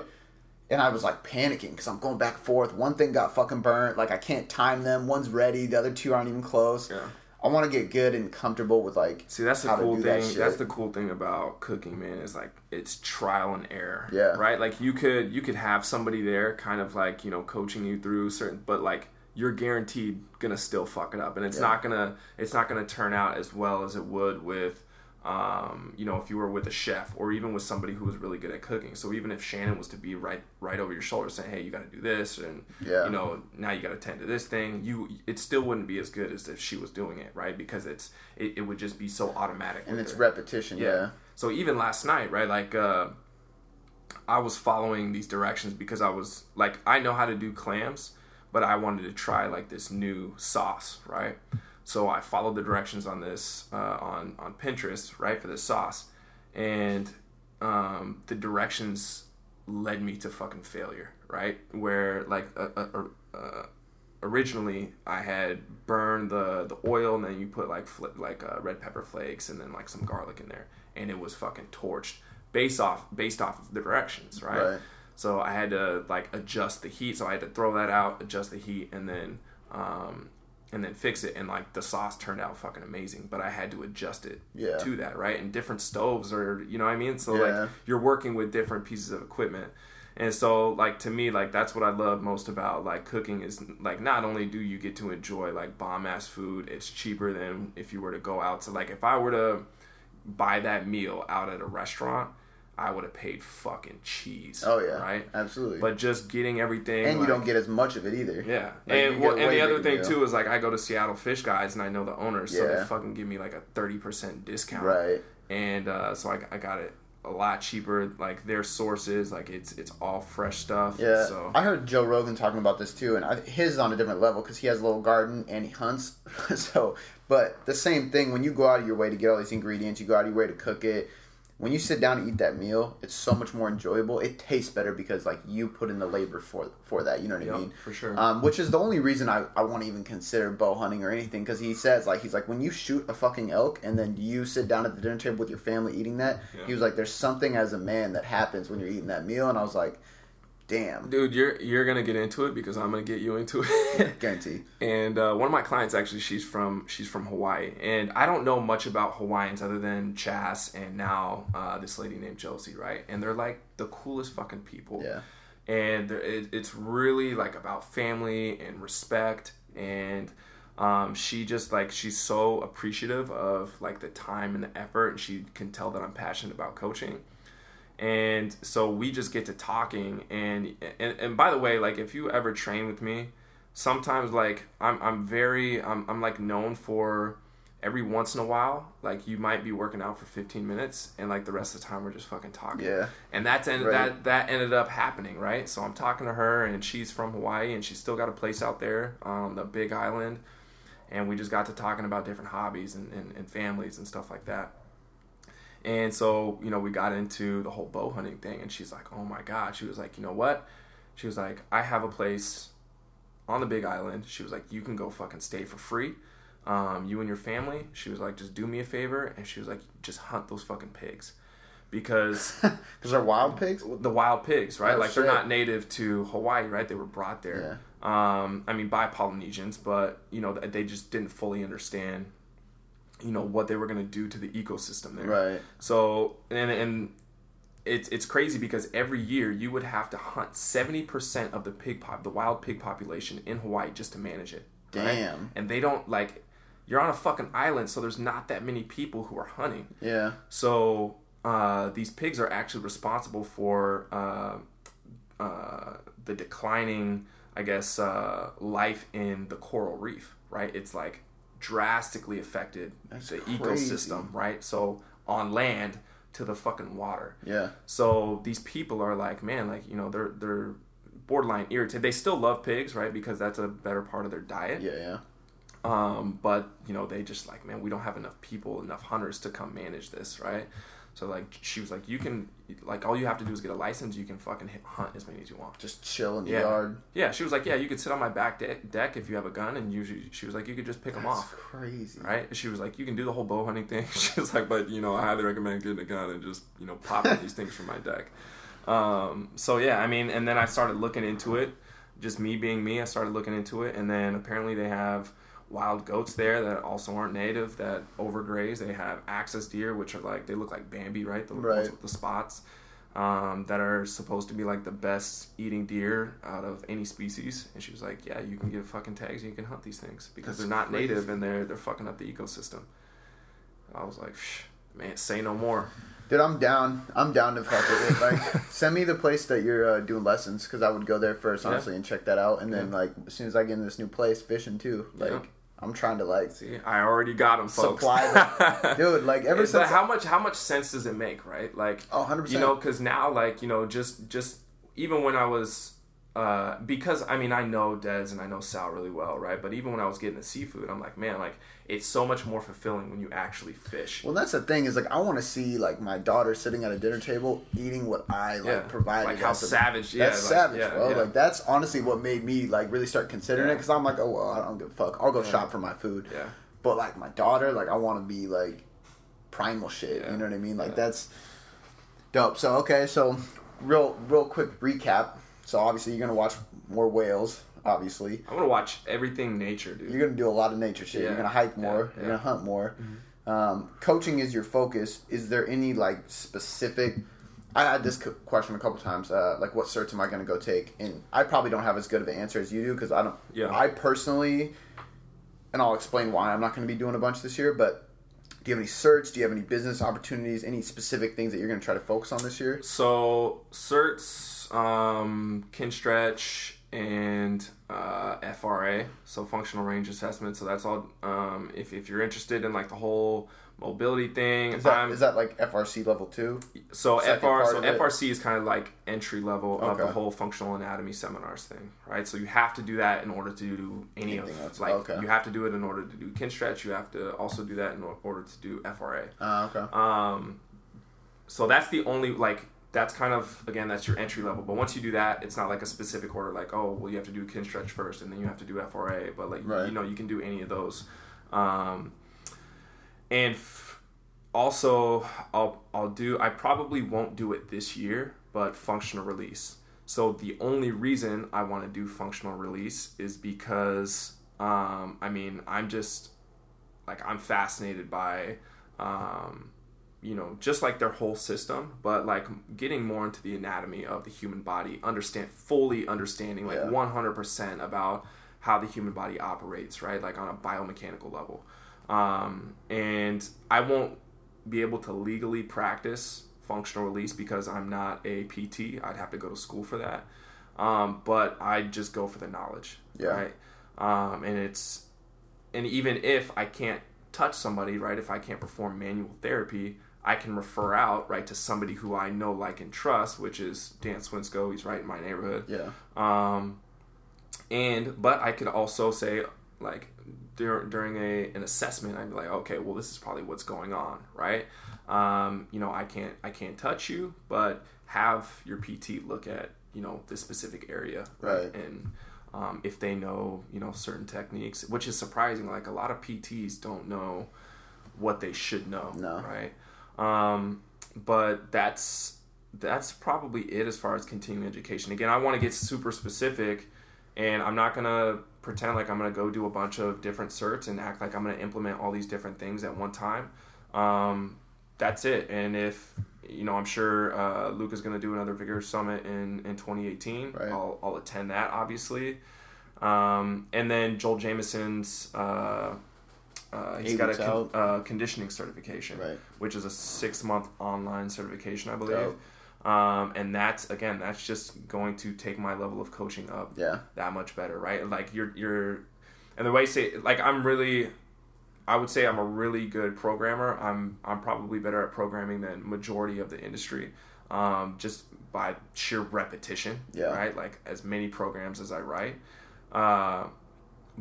And I was like panicking because I'm going back and forth. One thing got fucking burnt. Like I can't time them. One's ready. The other two aren't even close. Yeah. I want to get good and comfortable with like. See, that's the cool do that thing. That's the cool thing about cooking, man. Is like it's trial and error. Yeah. Right. Like you could you could have somebody there, kind of like you know coaching you through certain, but like you're guaranteed gonna still fuck it up, and it's Yeah. not gonna it's not gonna turn out as well as it would with. Um, you know, if you were with a chef or even with somebody who was really good at cooking. So even if Shannon was to be right right over your shoulder saying, "Hey, you got to do this," and Yeah. you know, now you got to tend to this thing, you it still wouldn't be as good as if she was doing it, right? Because it's it, it would just be so automatic. and it's her. repetition. Yeah. So even last night, right? Like uh I was following these directions because I was like I know how to do clams, but I wanted to try like this new sauce, right? So I followed the directions on this uh, on on Pinterest, right, for this sauce, and um, the directions led me to fucking failure, right? Where like uh, uh, uh, originally I had burned the the oil, and then you put like fl- like uh, red pepper flakes, and then like some garlic in there, and it was fucking torched based off based off of the directions, right? Right. So I had to like adjust the heat. So I had to throw that out, adjust the heat, and then um, and then fix it. And like the sauce turned out fucking amazing, but I had to adjust it Yeah. to that, right? And different stoves or you know what I mean? So Yeah. like you're working with different pieces of equipment. And so like to me like that's what I love most about like cooking is like not only do you get to enjoy like bomb ass food, it's cheaper than if you were to go out to like if I were to buy that meal out at a restaurant, I would have paid fucking cheese. Oh yeah. Right? Absolutely. But just getting everything and you don't get as much of it either. yeah, Like, and well, and the other thing deal. too is like I go to Seattle Fish Guys and I know the owners, so Yeah. they fucking give me like a thirty percent discount, Right. And uh, so I, I got it a lot cheaper. Like their sources, like it's it's all fresh stuff. Yeah, So I heard Joe Rogan talking about this too, and I, his is on a different level because he has a little garden and he hunts. so, but the same thing when you go out of your way to get all these ingredients, you go out of your way to cook it. When you sit down to eat that meal, it's so much more enjoyable. It tastes better because like you put in the labor for for that. You know what Yep, I mean? for sure. Um, which is the only reason I, I won't even consider bow hunting or anything because he says like he's like when you shoot a fucking elk and then you sit down at the dinner table with your family eating that Yeah. he was like there's something as a man that happens when you're eating that meal and I was like damn. Dude, you're you're gonna get into it because I'm gonna get you into it. guarantee and uh, one of my clients actually she's from she's from hawaii. And i don't know much about hawaiians other than chas and now uh, this lady named josie right? And they're like the coolest fucking people. Yeah. and it, it's really like about family and respect. And um, she just like she's so appreciative of like the time and the effort. And she can tell that i'm passionate about coaching and so we just get to talking. And, and and by the way like if you ever train with me sometimes like i'm, I'm very I'm, I'm like known for every once in a while like you might be working out for 15 minutes and like the rest of the time we're just fucking talking. Yeah. and that's en- Right. that that ended up happening right? So i'm talking to her and she's from hawaii and she's still got a place out there on the big island. And we just got to talking about different hobbies and, and, and families and stuff like that and so, you know, we got into the whole bow hunting thing, and she's like, "Oh my god!" She was like, "You know what?" She was like, "I have a place on the Big Island." She was like, "You can go fucking stay for free, um, you and your family." She was like, "Just do me a favor," and she was like, "Just hunt those fucking pigs." Because Because they're wild pigs. the wild pigs, right? Oh, like they're not native to Hawaii, right? They were brought there. Um, I mean, by Polynesians, but you know, they just didn't fully understand, you know, what they were going to do to the ecosystem there. Right. So and and it's it's crazy because every year you would have to hunt seventy percent of the pig pop, the wild pig population in Hawaii just to manage it. right? Damn. And they don't like. You're on a fucking island, so there's not that many people who are hunting. Yeah. So uh, these pigs are actually responsible for uh, uh, the declining, I guess, uh, life in the coral reef. Right? It's like drastically affected That's the crazy. ecosystem. Right? So on land to the fucking water. Yeah. So these people are like, man, like you know, they're they're borderline irritated. They still love pigs, right? Because that's a better part of their diet. Yeah. Yeah. Um, but you know, they just like, man, we don't have enough people, enough hunters to come manage this, right? So like, she was like, you can, like, all you have to do is get a license. You can fucking hit, hunt as many as you want. Just chill in the Yeah. yard. Yeah, she was like, yeah, you could sit on my back de- deck if you have a gun, and usually she was like, you could just pick them off, crazy. right? She was like, you can do the whole bow hunting thing. she was like, but you know, I highly recommend getting a gun and just you know popping these things from my deck. Um, so yeah, I mean, and then I started looking into it. Just me being me, I started looking into it, and then apparently they have wild goats there that also aren't native that overgraze. They have axis deer, which are like they look like Bambi, right? The ones with the spots. Um, that are supposed to be like the best eating deer out of any species. And she was like, "Yeah, you can get fucking tags and you can hunt these things because That's they're not crazy. native and they're they're fucking up the ecosystem." I was like, "Psh, "Man, say no more." Dude, I'm down. I'm down to fuck with it. Like, send me the place that you're uh, doing lessons because I would go there first, Yeah. honestly, and check that out. And then, like, as soon as I get in this new place, fishing too. Like, Yeah. I'm trying to like, See, I already got them, folks. Supply dude. Like, ever But since how much how much sense does it make, right? Like, Oh, 100. you know, because now, like, you know, just just even when I was, uh, because I mean, I know Dez and I know Sal really well, right? But even when I was getting the seafood, I'm like, man, like, it's so much more fulfilling when you actually fish. Well, that's the thing is like I want to see like my daughter sitting at a dinner table eating what I like Yeah. provided. Like how savage, yeah, That's like, savage, yeah, bro. yeah. Like that's honestly what made me like really start considering it because I'm like, oh well, I don't give a fuck. I'll go shop for my food. Yeah. But like my daughter, like I want to be like primal shit. You know what I mean? Like that's dope. So okay, so real real quick recap. So obviously you're gonna watch more whales. Obviously, I want to watch everything nature, dude. you're gonna do a lot of nature shit. Yeah. You're gonna hike more. Yeah. Mm-hmm. You're gonna hunt more. Um, coaching is your focus. Is there any like specific? I had this question a couple times. Uh, like, what certs am I gonna go take? And I probably don't have as good of an answer as you do because I don't. Yeah. I personally, and I'll explain why I'm not gonna be doing a bunch this year. But do you have any certs? Do you have any business opportunities? Any specific things that you're gonna try to focus on this year? So certs, um, Kinstretch, and uh, FRA, so functional range assessment. So that's all. Um, if if you're interested in like the whole mobility thing, Is that, that like FRC level two? so second FR so? FRC is kind of like entry level of the whole functional anatomy seminars thing, right? So you have to do that in order to do any Anything of else. like Okay. you have to do it in order to do Kinstretch. You have to also do that in order to do FRA. Uh, okay. Um, so that's the only like that's kind of again that's your entry level. But once you do that, it's not like a specific order. Like oh well, you have to do Kinstretch first, and then you have to do FRA. But like Right. you know you can do any of those. Um, and f- also I'll I'll do I probably won't do it this year, but functional release. So the only reason I want to do functional release is because um, I mean I'm just like I'm fascinated by um, you know just like their whole system, but like getting more into the anatomy of the human body, understand fully understanding like Yeah. 100% about how the human body operates, right? Like on a biomechanical level. Um, and I won't be able to legally practice functional release because I'm not a PT. I'd have to go to school for that. Um, but I just go for the knowledge, Yeah. right? Um, and it's and even if I can't touch somebody, right? If I can't perform manual therapy, I can refer out right to somebody who I know, like, and trust, which is Dan Swinsko. He's right in my neighborhood. Yeah. Um, and but I could also say like dur- during a an assessment, I'd be like, okay, well, this is probably what's going on, right? Um, you know, I can't I can't touch you, but have your PT look at you know this specific area, Right. And um, if they know you know certain techniques, which is surprising, like a lot of PTs don't know what they should know, No. right? Um, but that's that's probably it as far as continuing education. Again, I want to get super specific, and I'm not gonna pretend like I'm gonna go do a bunch of different certs and act like I'm gonna implement all these different things at one time. Um, that's it. And if you know, I'm sure uh, is gonna do another Vigor Summit in in 2018. Right. I'll I'll attend that obviously. Um, and then Joel Jamieson's. Uh, uh, he's Eight got a con- uh, conditioning certification, Right. which is a six month online certification, I believe. Um, and that's again, that's just going to take my level of coaching up Yeah. that much better, right? Like you're you're, and the way I say like I'm really, I would say I'm a really good programmer. I'm I'm probably better at programming than majority of the industry, um, just by sheer repetition, Yeah. right? Like as many programs as I write, uh,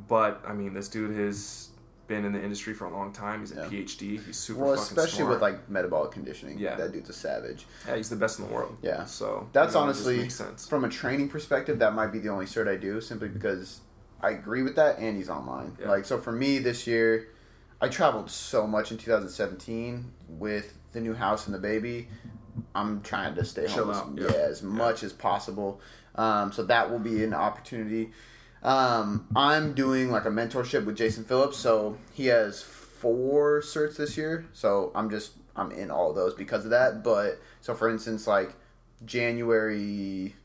but I mean this dude has been in the industry for a long time. He's a Yeah. PhD. He's super Well, especially smart. with like metabolic conditioning. Yeah. That dude's a savage. yeah, he's the best in the world. Yeah. so That's you know, honestly from a training perspective, that might be the only cert I do, simply because I agree with that, and he's online. Yeah. Like so, for me this year, I traveled so much in 2017 with the new house and the baby. I'm trying to stay Chill home, as, yeah. as much as possible. Um, so that will be an opportunity. Um, I'm doing like a mentorship with Jason Phillips, so he has four certs this year. So I'm just I'm in all those because of that. But so for instance, like January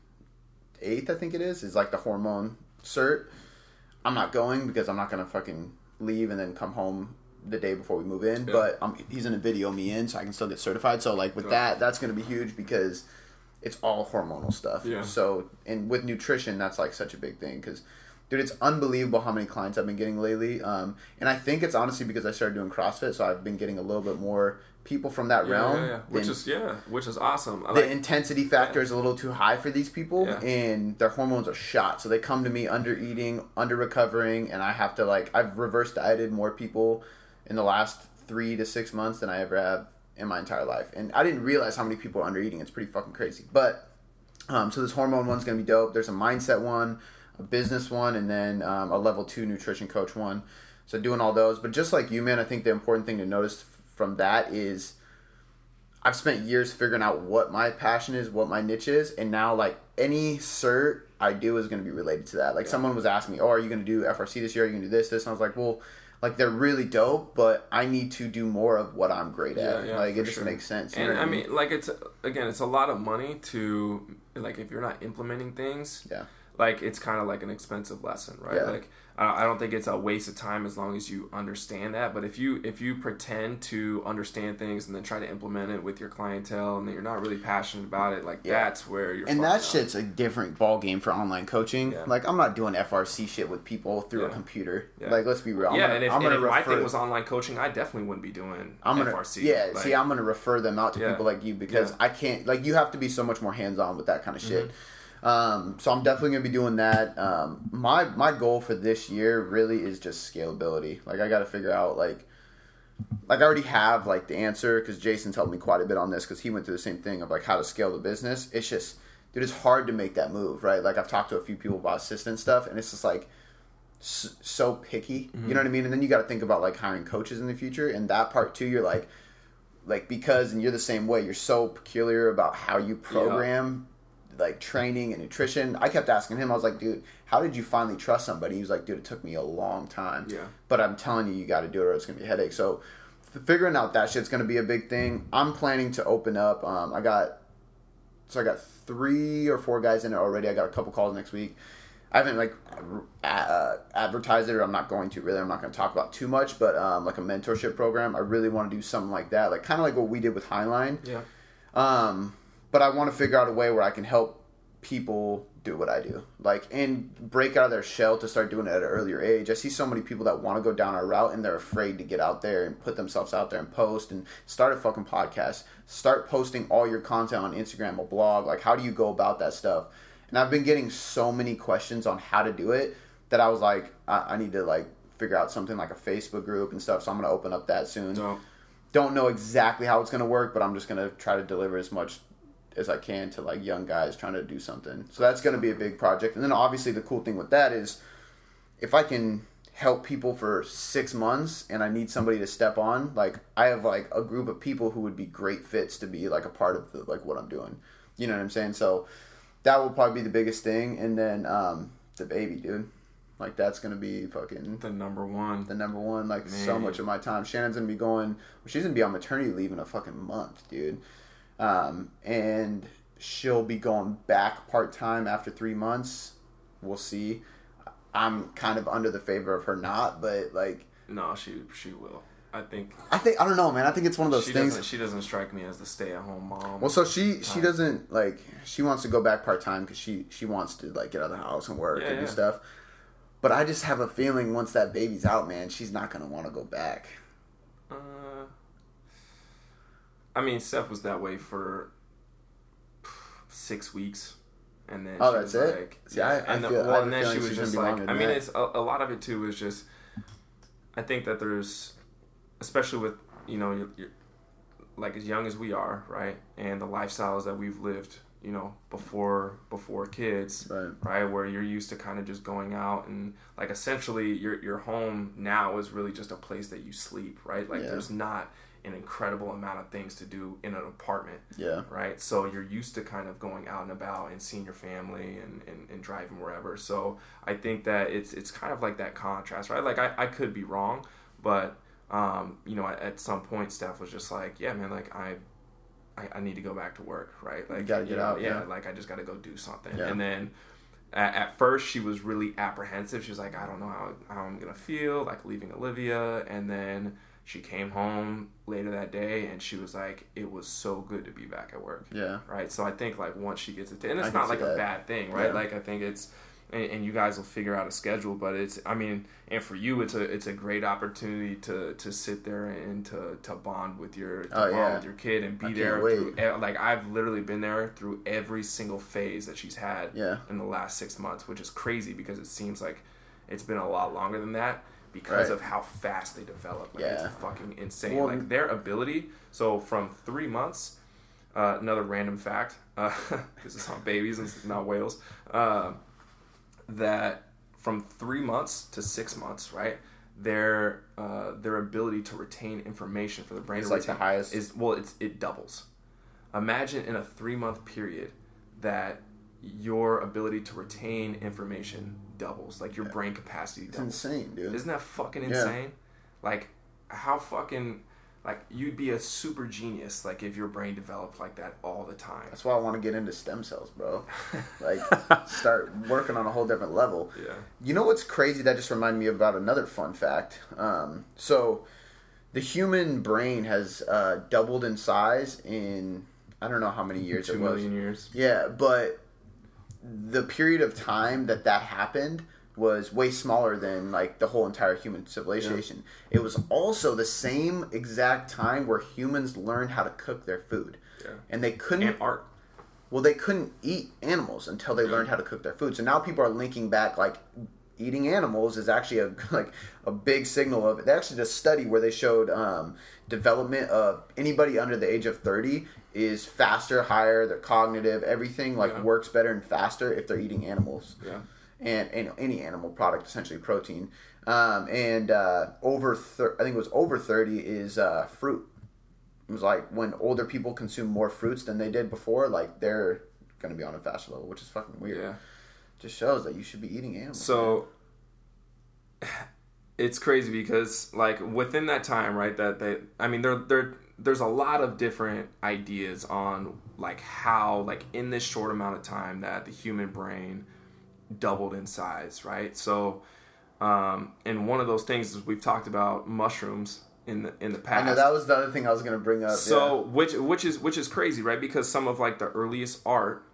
eighth, I think it is, is like the hormone cert. I'm not going because I'm not gonna fucking leave and then come home the day before we move in. Yeah. But I'm, he's gonna video me in, so I can still get certified. So like with that, that's gonna be huge because it's all hormonal stuff. Yeah. So and with nutrition, that's like such a big thing because. Dude, it's unbelievable how many clients I've been getting lately, um, and I think it's honestly because I started doing CrossFit, so I've been getting a little bit more people from that Yeah, realm. yeah, yeah. which is yeah, which is awesome. I the like- intensity factor is a little too high for these people and their hormones are shot so they come to me under eating under recovering and i have to like i've reverse dieted more people in the last three to six months than i ever have in my entire life and i didn't realize how many people are under eating it's pretty fucking crazy but um, so this hormone one's going to be dope there's a mindset one a business one and then um, a level two nutrition coach one so doing all those but just like you man i think the important thing to notice from that is I've spent years figuring out what my passion is, what my niche is, and now like any cert I do is going to be related to that. Like someone was asking me, "Oh, are you going to do FRC this year? Are you going to do this, this?" And I was like, "Well, like they're really dope, but I need to do more of what I'm great at. Yeah, yeah, like it just sure. makes sense." And I mean, like it's again, it's a lot of money to like if you're not implementing things. Yeah. Like it's kind of like an expensive lesson, right? Yeah. Like I don't think it's a waste of time as long as you understand that. But if you if you pretend to understand things and then try to implement it with your clientele and then you're not really passionate about it, like Yeah. that's where you're. and that shit's a different ball game for online coaching. Yeah. Like I'm not doing FRC shit with people through a computer. Yeah. Like let's be real. I'm yeah, gonna, and if, I'm and if my thing was online coaching, I definitely wouldn't be doing I'm gonna, FRC. yeah. Like, see, I'm gonna refer them out to Yeah. people like you because Yeah. I can't. Like, you have to be so much more hands on with that kind of shit. Mm-hmm. Um, so I'm definitely gonna be doing that. Um, my my goal for this year really is just scalability. Like, I got to figure out like. Like I already have like the answer because Jason's helped me quite a bit on this because he went through the same thing of like how to scale the business. It's just, dude, it's hard to make that move, right? Like I've talked to a few people about assistant stuff, and it's just like, so picky. You know what I mean? And then you got to think about like hiring coaches in the future, and that part too. You're like, like because and you're the same way. You're so peculiar about how you program, like training and nutrition. I kept asking him. I was like, dude, how did you finally trust somebody? He was like, dude, it took me a long time. Yeah. But I'm telling you, you got to do it, or it's gonna be a headache. So. Figuring out that shit's gonna be a big thing. I'm planning to open up. Um, I got so I got three or four guys in it already. I got a couple calls next week. I haven't like uh, advertised it, or I'm not going to really. I'm not going to talk about too much, but um, like a mentorship program. I really want to do something like that, like kind of like what we did with Highline. Yeah. Um, but I want to figure out a way where I can help people do what I do, like and break out of their shell to start doing it at an earlier age. I see so many people that want to go down our route and they're afraid to get out there and put themselves out there and post and start a fucking podcast, start posting all your content on Instagram, a blog. Like, how do you go about that stuff? And I've been getting so many questions on how to do it that I was like, I, I need to like figure out something like a Facebook group and stuff. So I'm gonna open up that soon. No. Don't know exactly how it's gonna work, but I'm just gonna try to deliver as much as I can to like young guys trying to do something. So that's going to be a big project. And then obviously the cool thing with that is if I can help people for 6 months and I need somebody to step on, like I have like a group of people who would be great fits to be like a part of the, like what I'm doing. You know what I'm saying? So that will probably be the biggest thing and then um the baby, dude. Like that's gonna be fucking the number one. the number one. Like so much of my time. Shannon's gonna be going. She's gonna be on maternity leave in a fucking month, dude. Um, and she'll be going back part time after three months. We'll see. I'm kind of under the favor of her not, but like No, she she will. I think I think I don't know, man. I think it's one of those she things. doesn't. She doesn't strike me as the stay-at-home mom. Well, so she she doesn't like she wants to go back part time because she she wants to like get out of the house and work Yeah, and do stuff. But I just have a feeling once that baby's out, man, she's not gonna want to go back. Uh, I mean, Steph was that way for six weeks, and then Oh, she that's was it? like, See, I- I and feel- I well, and then she was just like, I mean, that. it's a, a lot of it too is just, I think that there's, especially with you know, you're, you're, like as young as we are, right, and the lifestyles that we've lived, you know, before before kids, Right. right? Where you're used to kind of just going out and like essentially your your home now is really just a place that you sleep, right? Like Yeah. there's not an incredible amount of things to do in an apartment, Yeah. right? So you're used to kind of going out and about and seeing your family and, and, and driving wherever. So I think that it's it's kind of like that contrast, right? Like I, I could be wrong, but um, you know, at, some point Steph was just like, Yeah, man, like I I, I need to go back to work, right? Like gotta get know, out, yeah, yeah. like I just gotta go do something. Yeah. And then at, at first she was really apprehensive. She was like, I don't know how, how I'm gonna feel, like leaving Olivia. And then she came home later that day and she was like, it was so good to be back at work. Yeah. Right. So I think like once she gets it, and it's can not like a that. bad thing, right? Yeah. Like I think it's, and, and you guys will figure out a schedule, but it's, I mean, and for you, it's a, it's a great opportunity to, to sit there and to, to bond with your, to Oh, bond yeah. with your kid and be I there through, like I've literally been there through every single phase that she's had Yeah. in the last six months, which is crazy because it seems like it's been a lot longer than that because Right. of how fast they develop. Like Yeah. it's fucking insane. Well, like their ability. So from three months, uh, another random fact, because it's on babies and it's not whales, uh, that from three months to six months, right? Their uh, their ability to retain information for the brain to like the highest- is well, it's it doubles. Imagine in a three month period that your ability to retain information doubles, like your brain capacity It's insane, dude. Isn't that fucking Yeah. insane? Like, how fucking like you'd be a super genius like if your brain developed like that all the time. That's why I want to get into stem cells, bro. Like, start working on a whole different level. Yeah. You know what's crazy? That just reminded me about another fun fact. Um, so, the human brain has uh, doubled in size in I don't know how many years Two it was. million years. Yeah, but the period of time that that happened was way smaller than like the whole entire human civilization. It was also the same exact time where humans learned how to cook their food. Yeah. And they couldn't And art. well, they couldn't eat animals until they learned how to cook their food. So now people are linking back like eating animals is actually a like a big signal of it. They actually did a study where they showed um, development of anybody under the age of thirty is faster, higher. Their cognitive, everything like Yeah. works better and faster if they're eating animals Yeah. and, and any animal product, essentially protein. Um, and uh, over, thir- I think it was over thirty is uh, fruit. It was like when older people consume more fruits than they did before, like they're gonna be on a faster level, which is fucking weird. Yeah. Just shows that you should be eating animals. So it's crazy because like within that time, right? That they, I mean, there, there, there's a lot of different ideas on like how, like in this short amount of time, that the human brain doubled in size, right? So, um, and one of those things is we've talked about mushrooms in the in the past. I know that was the other thing I was gonna bring up. So which which is which is crazy, right? Because some of like the earliest art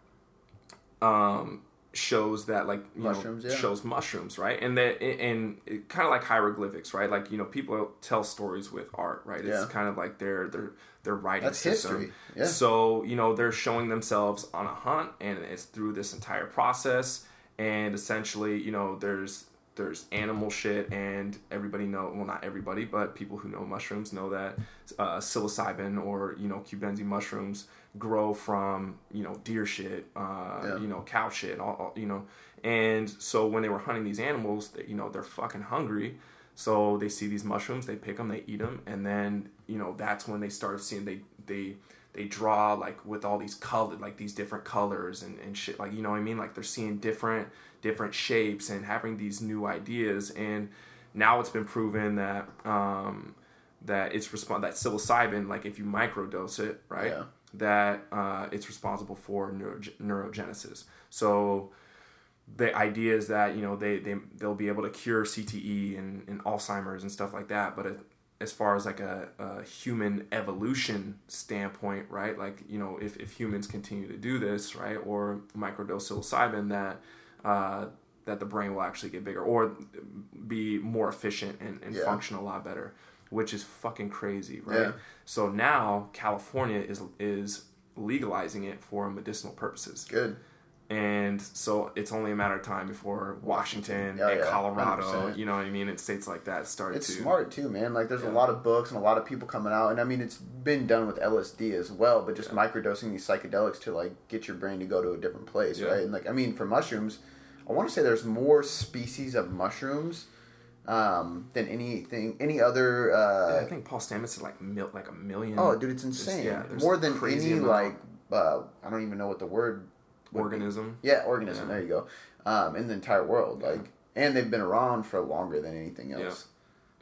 um shows that like you Mushrooms, know yeah. shows mushrooms, right? And that and kind of like hieroglyphics, right? Like you know people tell stories with art, right? It's Yeah. kind of like their their their writing That's system. history, yeah. So you know they're showing themselves on a hunt, and it's through this entire process. And essentially, you know, there's there's animal shit, and everybody know well not everybody, but people who know mushrooms know that uh, psilocybin or you know cubensis mushrooms grow from you know deer shit, uh, Yeah. you know cow shit, all, all- you know. And so when they were hunting these animals, they, you know they're fucking hungry. So they see these mushrooms, they pick them, they eat them, and then you know that's when they start seeing they they they draw like with all these color like these different colors and, and shit like you know what I mean like they're seeing different different shapes and having these new ideas and now it's been proven that um, that it's respond that psilocybin like if you microdose it right Yeah. That uh, it's responsible for neuroge- neurogenesis so the idea is that you know they, they they'll be able to cure CTE and, and Alzheimer's and stuff like that. But it, as far as like a, a human evolution standpoint, right? Like you know, if, if humans continue to do this, right, or microdose psilocybin, that uh, that the brain will actually get bigger or be more efficient and, and Yeah. function a lot better, which is fucking crazy, right? Yeah. So now California is is legalizing it for medicinal purposes good. and so it's only a matter of time before Washington Oh, and yeah, Colorado, 100%. you know what I mean, and states like that started It's to. smart too, man. Like there's a lot of books and a lot of people coming out, and I mean it's been done with LSD as well, but just microdosing these psychedelics to like get your brain to go to a different place, right? And like I mean for mushrooms, I want to say there's more species of mushrooms um, than anything, any other. Uh, Yeah, I think Paul Stamets is like mil- like a million. oh, dude, it's insane. yeah, there's more than any amount. like uh, I don't even know what the word would be. organism. Yeah, organism. Yeah. There you go. Um, in the entire world, like, and they've been around for longer than anything else.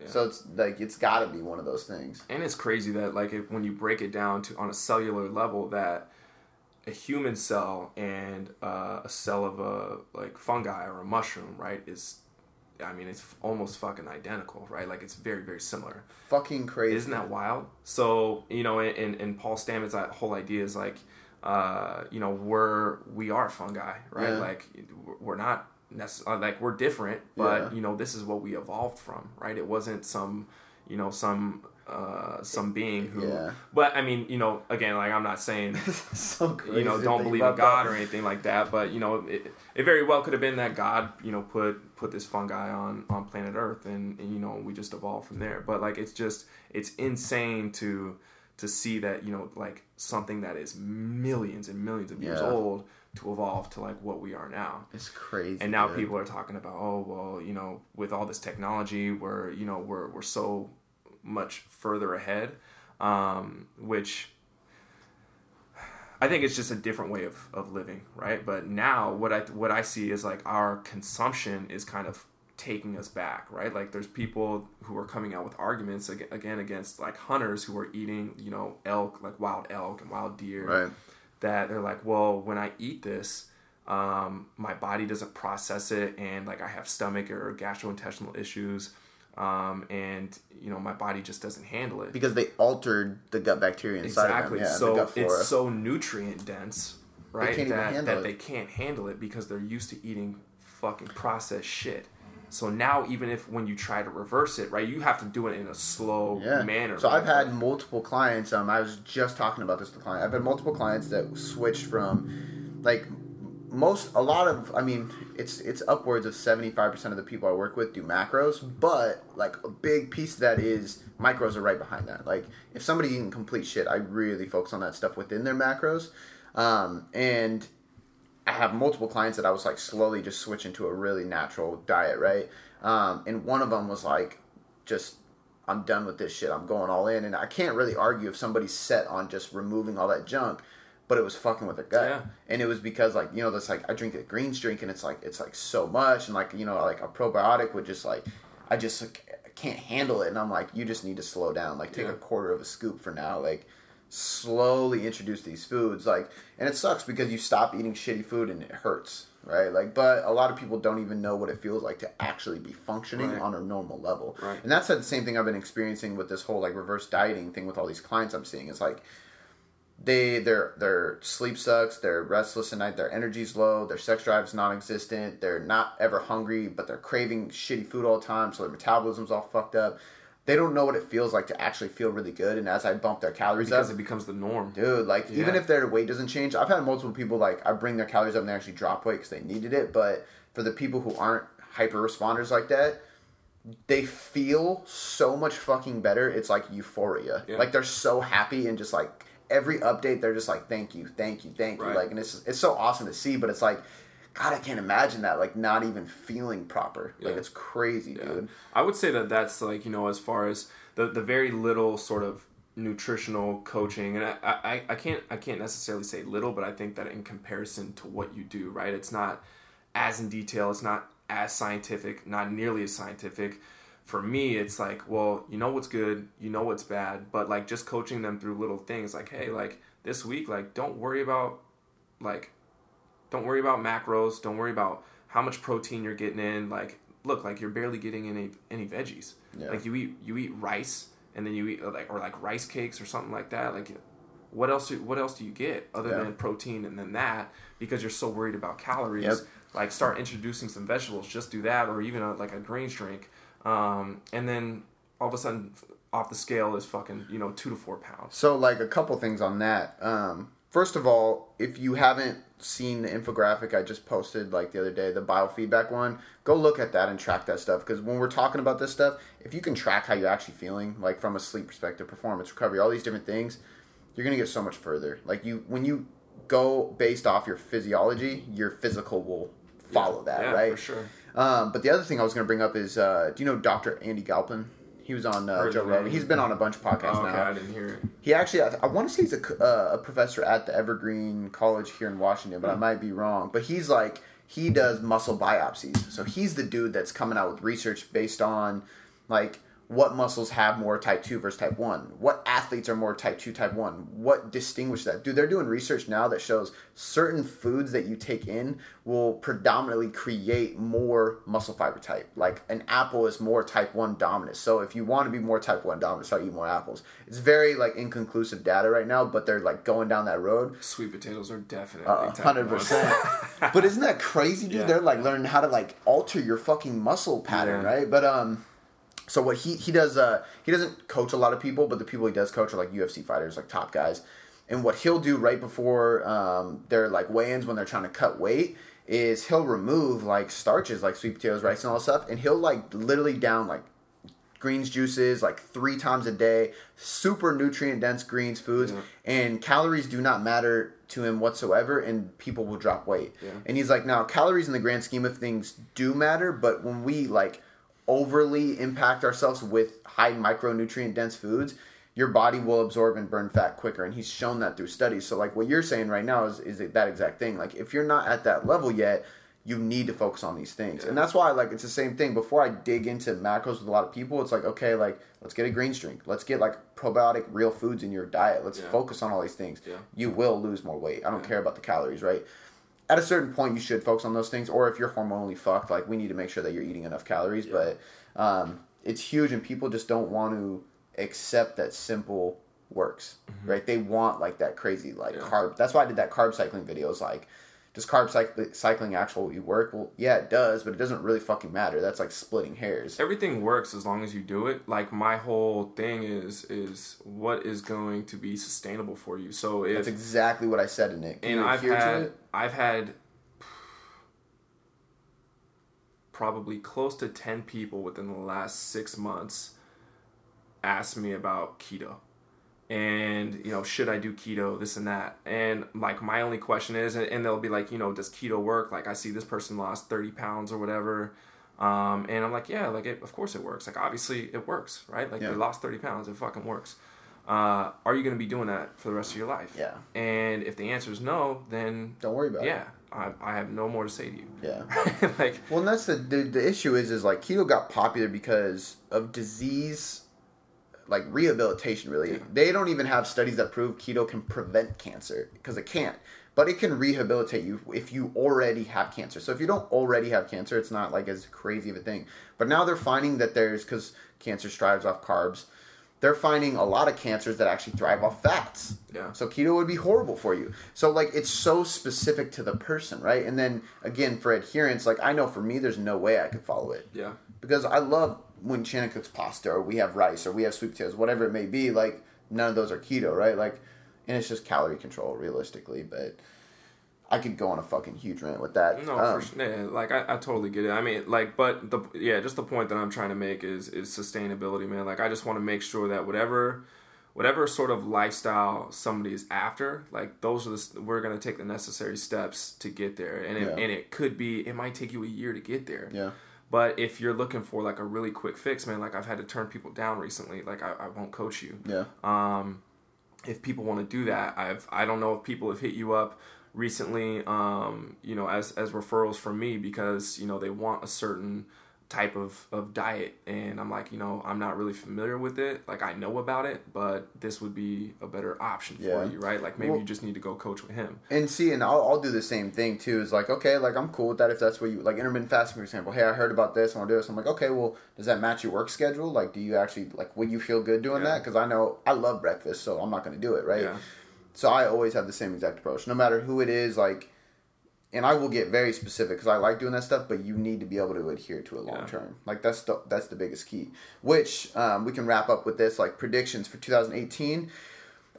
Yeah. So it's like it's got to be one of those things. And it's crazy that like if, when you break it down to on a cellular level, that a human cell and uh, a cell of a like fungi or a mushroom, right, is, I mean, it's almost fucking identical, right? Like it's very very similar. Fucking crazy. Isn't that wild? So you know, in in Paul Stamets' that whole idea is like, uh, you know, we're we are fungi, right? Yeah. Like we're not necessarily like we're different, but Yeah. you know, this is what we evolved from, right? It wasn't some, you know, some uh some being who Yeah. but i mean you know again like i'm not saying so you know don't believe in god that. or anything like that but you know it, it very well could have been that god you know put put this fungi on on planet earth and, and you know we just evolved from there but like it's just it's insane to to see that you know like something that is millions and millions of years Yeah. old to evolve to like what we are now It's crazy. and now dude. people are talking about oh well you know with all this technology we're you know we're we're so much further ahead um, which I think it's just a different way of, of living right? But now what I what I see is like our consumption is kind of taking us back right? Like there's people who are coming out with arguments again against like hunters who are eating you know elk like wild elk and wild deer. Right. that they're like, well, when I eat this, um, my body doesn't process it, and like I have stomach or gastrointestinal issues, um, and you know my body just doesn't handle it. because they altered the gut bacteria inside Exactly. of them. Yeah, the so it's so nutrient dense, right? can't that that it. they can't handle it because they're used to eating fucking processed shit. So now, even if when you try to reverse it, right, you have to do it in a slow yeah. manner. So I've had multiple clients. Um, I was just talking about this with a client. I've had multiple clients that switched from, like, most a lot of. I mean, it's it's upwards of seventy five percent of the people I work with do macros, but like a big piece of that is micros are right behind that. Like, if somebody eating complete shit, I really focus on that stuff within their macros, um, and I have multiple clients that I was like slowly just switching to a really natural diet, right? Um, and one of them was like, just I'm done with this shit. I'm going all in, and I can't really argue if somebody's set on just removing all that junk. But it was fucking with their gut, Yeah. and it was because like you know this like I drink a greens drink and it's like it's like so much, and like you know like a probiotic would just like I just like, can't handle it, and I'm like you just need to slow down, like take Yeah. a quarter of a scoop for now, like slowly introduce these foods like and it sucks because you stop eating shitty food and it hurts right like but a lot of people don't even know what it feels like to actually be functioning Right. on a normal level Right. and that's the same thing i've been experiencing with this whole like reverse dieting thing with all these clients i'm seeing it's like they their their sleep sucks they're restless at night their energy's low their sex drive is non-existent they're not ever hungry but they're craving shitty food all the time so their metabolism's all fucked up they don't know what it feels like to actually feel really good and as i bump their calories because up it becomes the norm. dude like even if their weight doesn't change i've had multiple people like i bring their calories up and they actually drop weight because they needed it but for the people who aren't hyper responders like that they feel so much fucking better it's like euphoria Yeah. like they're so happy and just like every update they're just like thank you thank you thank you like and it's it's so awesome to see but it's like god i can't imagine that like not even feeling proper. Like it's crazy dude. I would say that that's like you know as far as the the very little sort of nutritional coaching, and I, I I can't I can't necessarily say little, but I think that in comparison to what you do, right, it's not as in detail, it's not as scientific, not nearly as scientific. For me, it's like, well, you know what's good, you know what's bad, but like just coaching them through little things, like, hey, like this week, like don't worry about like don't worry about macros don't worry about how much protein you're getting in like look like you're barely getting any any veggies Yeah. like you eat you eat rice and then you eat like or like rice cakes or something like that like what else do, what else do you get other Yeah. than protein and then that because you're so worried about calories Yep. like start introducing some vegetables just do that or even a, like a greens drink um, and then all of a sudden off the scale is fucking you know two to four pounds So, like a couple things on that. Um, first of all, if you haven't seen the infographic I just posted like the other day, the biofeedback one, go look at that and track that stuff. Because when we're talking about this stuff, if you can track how you're actually feeling, like from a sleep perspective, performance, recovery, all these different things, you're gonna get so much further. Like you, when you go based off your physiology, your physical will follow that, yeah, right? for sure Um, but the other thing I was going to bring up is, uh, do you know Dr. Andy Galpin? He was on uh, Joe Rogan. He's been on a bunch of podcasts oh, okay now. i didn't hear it He actually, I, I want to say he's a, uh, a professor at the Evergreen College here in Washington, but I might be wrong. But he's like, he does muscle biopsies. So he's the dude that's coming out with research based on like what muscles have more type 2 versus type 1 what athletes are more type 2 type 1 what distinguish that dude they're doing research now that shows certain foods that you take in will predominantly create more muscle fiber type like an apple is more type 1 dominant so if you want to be more type 1 dominant start eating more apples it's very like inconclusive data right now but they're like going down that road Sweet potatoes are definitely uh, type hundred one. percent. But isn't that crazy, dude? Yeah. They're like learning how to like alter your fucking muscle pattern, Yeah. right? But um, so what he he does uh he doesn't coach a lot of people, but the people he does coach are like UFC fighters, like top guys. And what he'll do right before um their like weigh-ins when they're trying to cut weight is he'll remove like starches like sweet potatoes, rice, and all that stuff, and he'll like literally down like greens juices like three times a day super nutrient dense greens foods Yeah. and calories do not matter to him whatsoever and people will drop weight Yeah. and he's like now calories in the grand scheme of things do matter but when we like overly impact ourselves with high micronutrient dense foods your body will absorb and burn fat quicker. And he's shown that through studies. So like what you're saying right now is, is that exact thing. Like if you're not at that level yet you need to focus on these things. And that's why like it's the same thing. Before i dig into macros with a lot of people it's like okay like let's get a greens drink let's get like probiotic real foods in your diet. Let's Yeah. focus on all these things. Yeah. you will lose more weight. I don't care about the calories right at a certain point you should focus on those things or if you're hormonally fucked like we need to make sure that you're eating enough calories but um, it's huge and people just don't want to accept that simple works right? They want like that crazy like Yeah. carb. That's why i did that carb cycling videos like does carb cyc- cycling actually work? Well yeah it does but it doesn't really fucking matter. That's like splitting hairs. Everything works as long as you do it. Like my whole thing is is what is going to be sustainable for you. So if that's exactly what i said in it Can and i've had it? I've had probably close to 10 people within the last six months ask me about keto. And you know should i do keto this and that? And like my only question is and, they'll be like you know does keto work? Like i see this person lost 30 pounds or whatever. Um, and i'm like yeah like it, of course it works. Like obviously it works right? Like Yeah. they lost 30 pounds it fucking works uh, are you going to be doing that for the rest of your life Yeah. and if the answer is no then don't worry about it yeah I, I have no more to say to you yeah like Well, and that's the, the the issue is is like keto got popular because of disease like rehabilitation really. Yeah. They don't even have studies that prove keto can prevent cancer because it can't. But it can rehabilitate you if you already have cancer. So if you don't already have cancer, it's not like as crazy of a thing. But now they're finding that there's because cancer strives off carbs. They're finding a lot of cancers that actually thrive off fats. Yeah. So keto would be horrible for you. So like it's so specific to the person, right? And then again for adherence, like I know for me, there's no way I could follow it Yeah. because I love when Shannon cooks pasta or we have rice or we have sweet potatoes, whatever it may be. Like none of those are keto, right? Like, and it's just calorie control realistically. But I could go on a fucking huge rant with that. No, Um, for sure. Yeah, like I, I totally get it. I mean, like, but the yeah, just the point that I'm trying to make is is sustainability, man. Like, I just want to make sure that whatever, whatever sort of lifestyle somebody is after, like those are the we're gonna take the necessary steps to get there, and it, Yeah. and it could be it might take you a year to get there. Yeah. But if you're looking for like a really quick fix, man, like I've had to turn people down recently. Like I, I won't coach you. Yeah. Um, if people want to do that, I've I don't know if people have hit you up recently, um, you know, as as referrals from me because you know they want a certain type of, of diet and I'm like, you know, I'm not really familiar with it. Like I know about it, but this would be a better option for you, right? Like maybe Well- you just need to go coach with him. And see, and I'll, I'll do the same thing too. Is like, okay, like I'm cool with that if that's what you like. Intermittent fasting, for example. Hey, I heard about this. I want to do this. I'm like, okay, well, does that match your work schedule? Like, do you actually like? Would you feel good doing Yeah. that? Because I know I love breakfast, so I'm not going to do it, right? Yeah. So I always have the same exact approach, no matter who it is. Like, and I will get very specific because I like doing that stuff. But you need to be able to adhere to it long Yeah. term. Like that's the that's the biggest key. Which um, we can wrap up with this like predictions for 2018.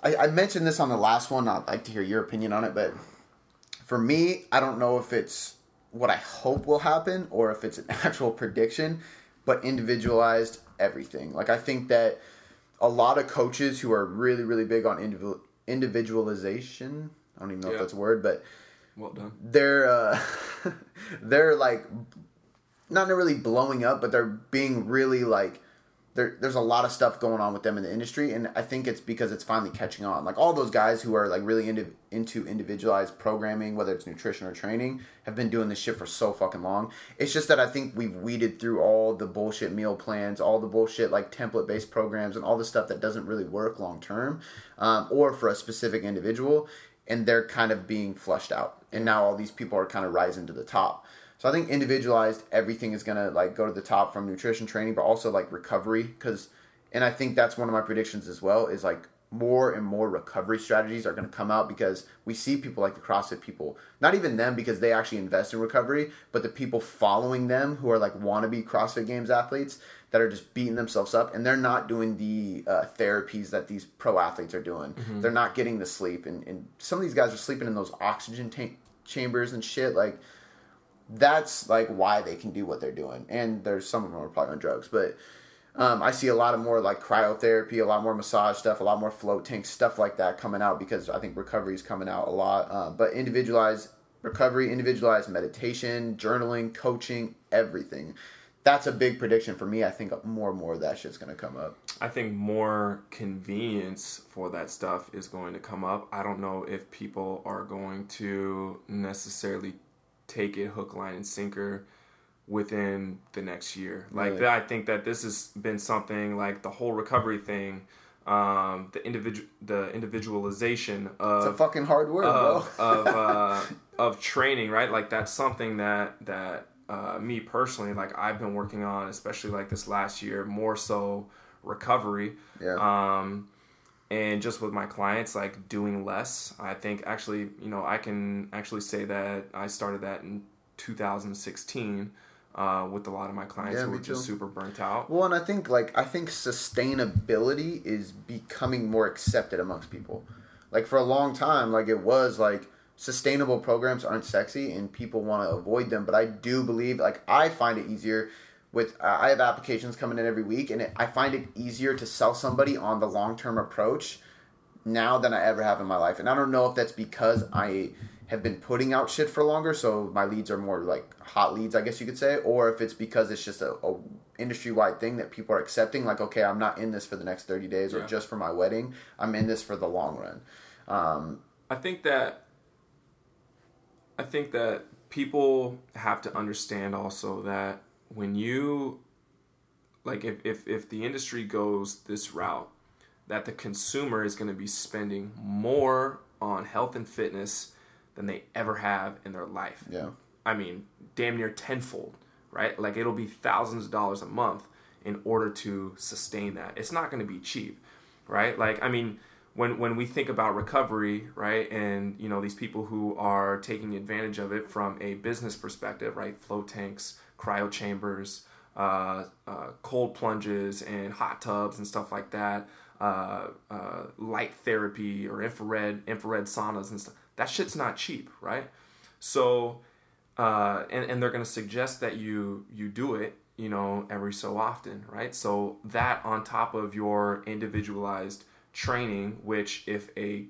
I, I mentioned this on the last one. I'd like to hear your opinion on it, but for me, I don't know if it's what I hope will happen or if it's an actual prediction, but individualized everything. Like I think that a lot of coaches who are really really big on individual individualization. I don't even know Yeah. if that's a word, but Well done. they're uh, they're like not really blowing up, but they're being really like there, there's a lot of stuff going on with them in the industry, and I think it's because it's finally catching on. Like all those guys who are like really into into individualized programming, whether it's nutrition or training, have been doing this shit for so fucking long. It's just that I think we've weeded through all the bullshit meal plans, all the bullshit like template based programs, and all the stuff that doesn't really work long term, um, or for a specific individual, and they're kind of being flushed out. And now all these people are kind of rising to the top. So I think individualized everything is gonna like go to the top from nutrition training, but also like recovery because, and I think that's one of my predictions as well is like more and more recovery strategies are gonna come out because we see people like the CrossFit people, not even them because they actually invest in recovery, but the people following them who are like wannabe CrossFit Games athletes that are just beating themselves up and they're not doing the uh, therapies that these pro athletes are doing. They're not getting the sleep and, and some of these guys are sleeping in those oxygen tank chambers and shit like that's like why they can do what they're doing. And there's some of them are probably on drugs, but um, I see a lot of more like cryotherapy, a lot more massage stuff, a lot more float tanks, stuff like that coming out because I think recovery is coming out a lot. Uh, but individualized recovery, individualized meditation, journaling, coaching, everything. That's a big prediction for me. I think more and more of that shit's gonna come up. I think more convenience for that stuff is going to come up. I don't know if people are going to necessarily take it hook, line, and sinker within the next year. Like Really? that, I think that this has been something like the whole recovery thing, um, the individual, the individualization of It's a fucking hard word, of bro. of, uh, of training, right? Like that's something that that uh, me personally, like I've been working on, especially like this last year, more so recovery. Yeah. Um, and just with my clients, like doing less. I think actually, you know, I can actually say that I started that in 2016 uh, with a lot of my clients Yeah, who were just too. super burnt out. Well, and I think like I think sustainability is becoming more accepted amongst people. Like for a long time, like it was like sustainable programs aren't sexy and people want to avoid them. But I do believe like I find it easier with uh, I have applications coming in every week, and it, I find it easier to sell somebody on the long term approach now than I ever have in my life. And I don't know if that's because I have been putting out shit for longer, so my leads are more like hot leads, I guess you could say, or if it's because it's just a, a industry wide thing that people are accepting. Like, okay, I'm not in this for the next thirty days or Yeah. just for my wedding. I'm in this for the long run. Um, I think that I think that people have to understand also that when you like if, if if the industry goes this route that the consumer is going to be spending more on health and fitness than they ever have in their life. Yeah. i mean damn near tenfold right? Like it'll be thousands of dollars a month in order to sustain that. It's not going to be cheap right? Like i mean when when we think about recovery right and you know these people who are taking advantage of it from a business perspective right? Flow tanks cryo chambers uh, uh, cold plunges and hot tubs and stuff like that uh, uh, light therapy or infrared infrared saunas and stuff. That shit's not cheap right? So uh, and, and they're to suggest that you you do it you know every so often right? So that on top of your individualized training which if a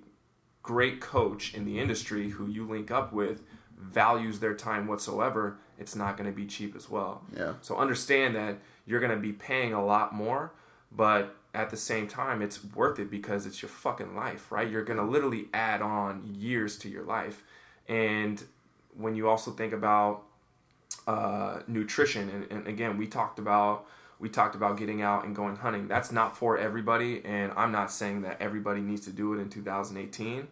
great coach in the industry who you link up with values their time whatsoever it's not going to be cheap as well. Yeah. so understand that you're going to be paying a lot more but at the same time it's worth it because it's your fucking life right? You're going to literally add on years to your life. And when you also think about uh, nutrition and, and again we talked about we talked about getting out and going hunting. That's not for everybody and i'm not saying that everybody needs to do it in 2018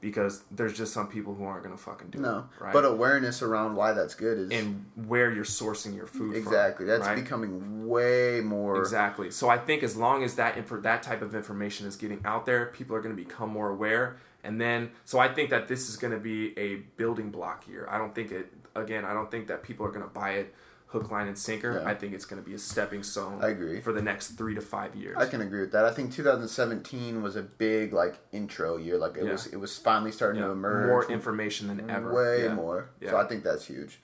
because there's just some people who aren't gonna fucking do No. it right But awareness around why that's good is and where you're sourcing your food from, exactly that's right? becoming way more Exactly. So I think as long as that infor- that type of information is getting out there, people are going to become more aware. And then, so I think that this is going to be a building block here. I don't think it. Again, I don't think that people are going to buy it hook, line, and sinker. Yeah. I think it's going to be a stepping stone. I agree. For the next three to five years. I can agree with that. I think 2017 was a big like intro year. Like it Yeah. was, it was finally starting Yeah, to emerge. more information than ever. way more. So I think that's huge.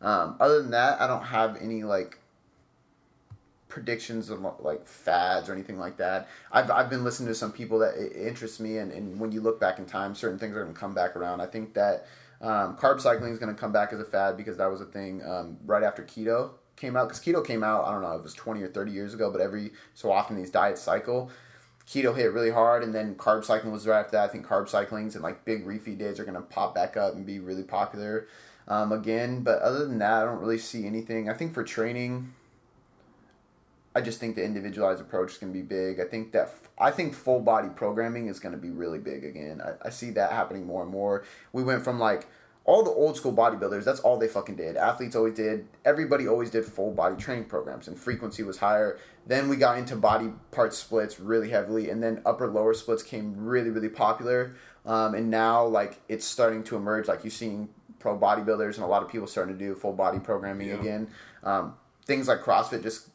Um, other than that, I don't have any like predictions of like fads or anything like that. I've, I've been listening to some people that it interests me, and, and when you look back in time, certain things are going to come back around. I think that um, carb cycling is going to come back as a fad because that was a thing um, right after keto came out. Because keto came out, I don't know, it was 20 or 30 years ago, but every so often these diets cycle. Keto hit really hard, and then carb cycling was right after that. I think carb cyclings and like big refeed days are going to pop back up and be really popular um, again. But other than that, I don't really see anything. I think for training, I just think the individualized approach is going to be big. I think that I think full body programming is going to be really big again. I, I see that happening more and more. We went from like all the old school bodybuilders. That's all they fucking did. Athletes always did. Everybody always did full body training programs, and frequency was higher. Then we got into body part splits really heavily, and then upper lower splits came really really popular. Um, and now like it's starting to emerge. Like you're seeing pro bodybuilders and a lot of people starting to do full body programming Yeah. again. Um, things like CrossFit just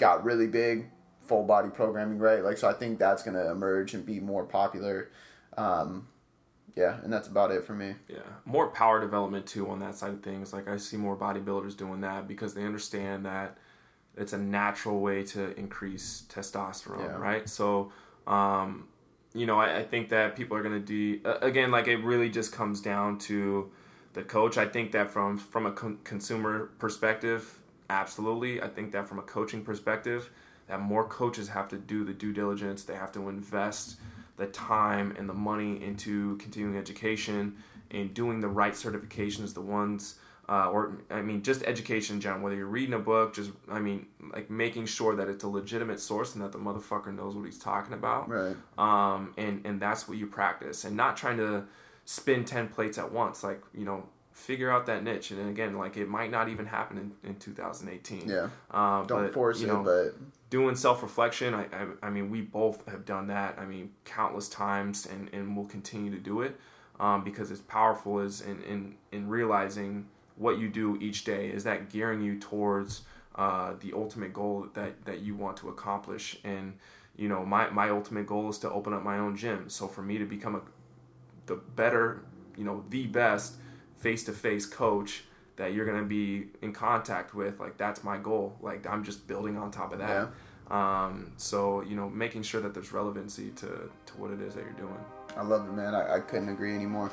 got really big, full body programming, right? Like, so I think that's going to emerge and be more popular. Um, yeah, and that's about it for me. Yeah, more power development too on that side of things. Like I see more bodybuilders doing that because they understand that it's a natural way to increase testosterone, Yeah. right? So, um, you know, I, I think that people are going to do uh, again. Like it really just comes down to the coach. I think that from from a con- consumer perspective, absolutely. I think that from a coaching perspective, that more coaches have to do the due diligence. They have to invest the time and the money into continuing education and doing the right certifications, the ones, uh, or I mean, just education in general. Whether you're reading a book, just I mean, like making sure that it's a legitimate source and that the motherfucker knows what he's talking about Right. um, and and that's what you practice, and not trying to spin ten plates at once. Like you know, figure out that niche, and again, like it might not even happen in, in 2018. Yeah. Um, Don't but, force you it, know, but doing self reflection. I, I I mean, we both have done that. I mean, countless times, and and we'll continue to do it um, because it's powerful. Is in in in realizing what you do each day is that gearing you towards uh, the ultimate goal that that you want to accomplish and you know my my ultimate goal is to open up my own gym so for me to become a the better you know the best face-to-face coach that you're going to be in contact with like that's my goal like i'm just building on top of that um, so you know making sure that there's relevancy to to what it is that you're doing I love it, man. I, I couldn't agree anymore.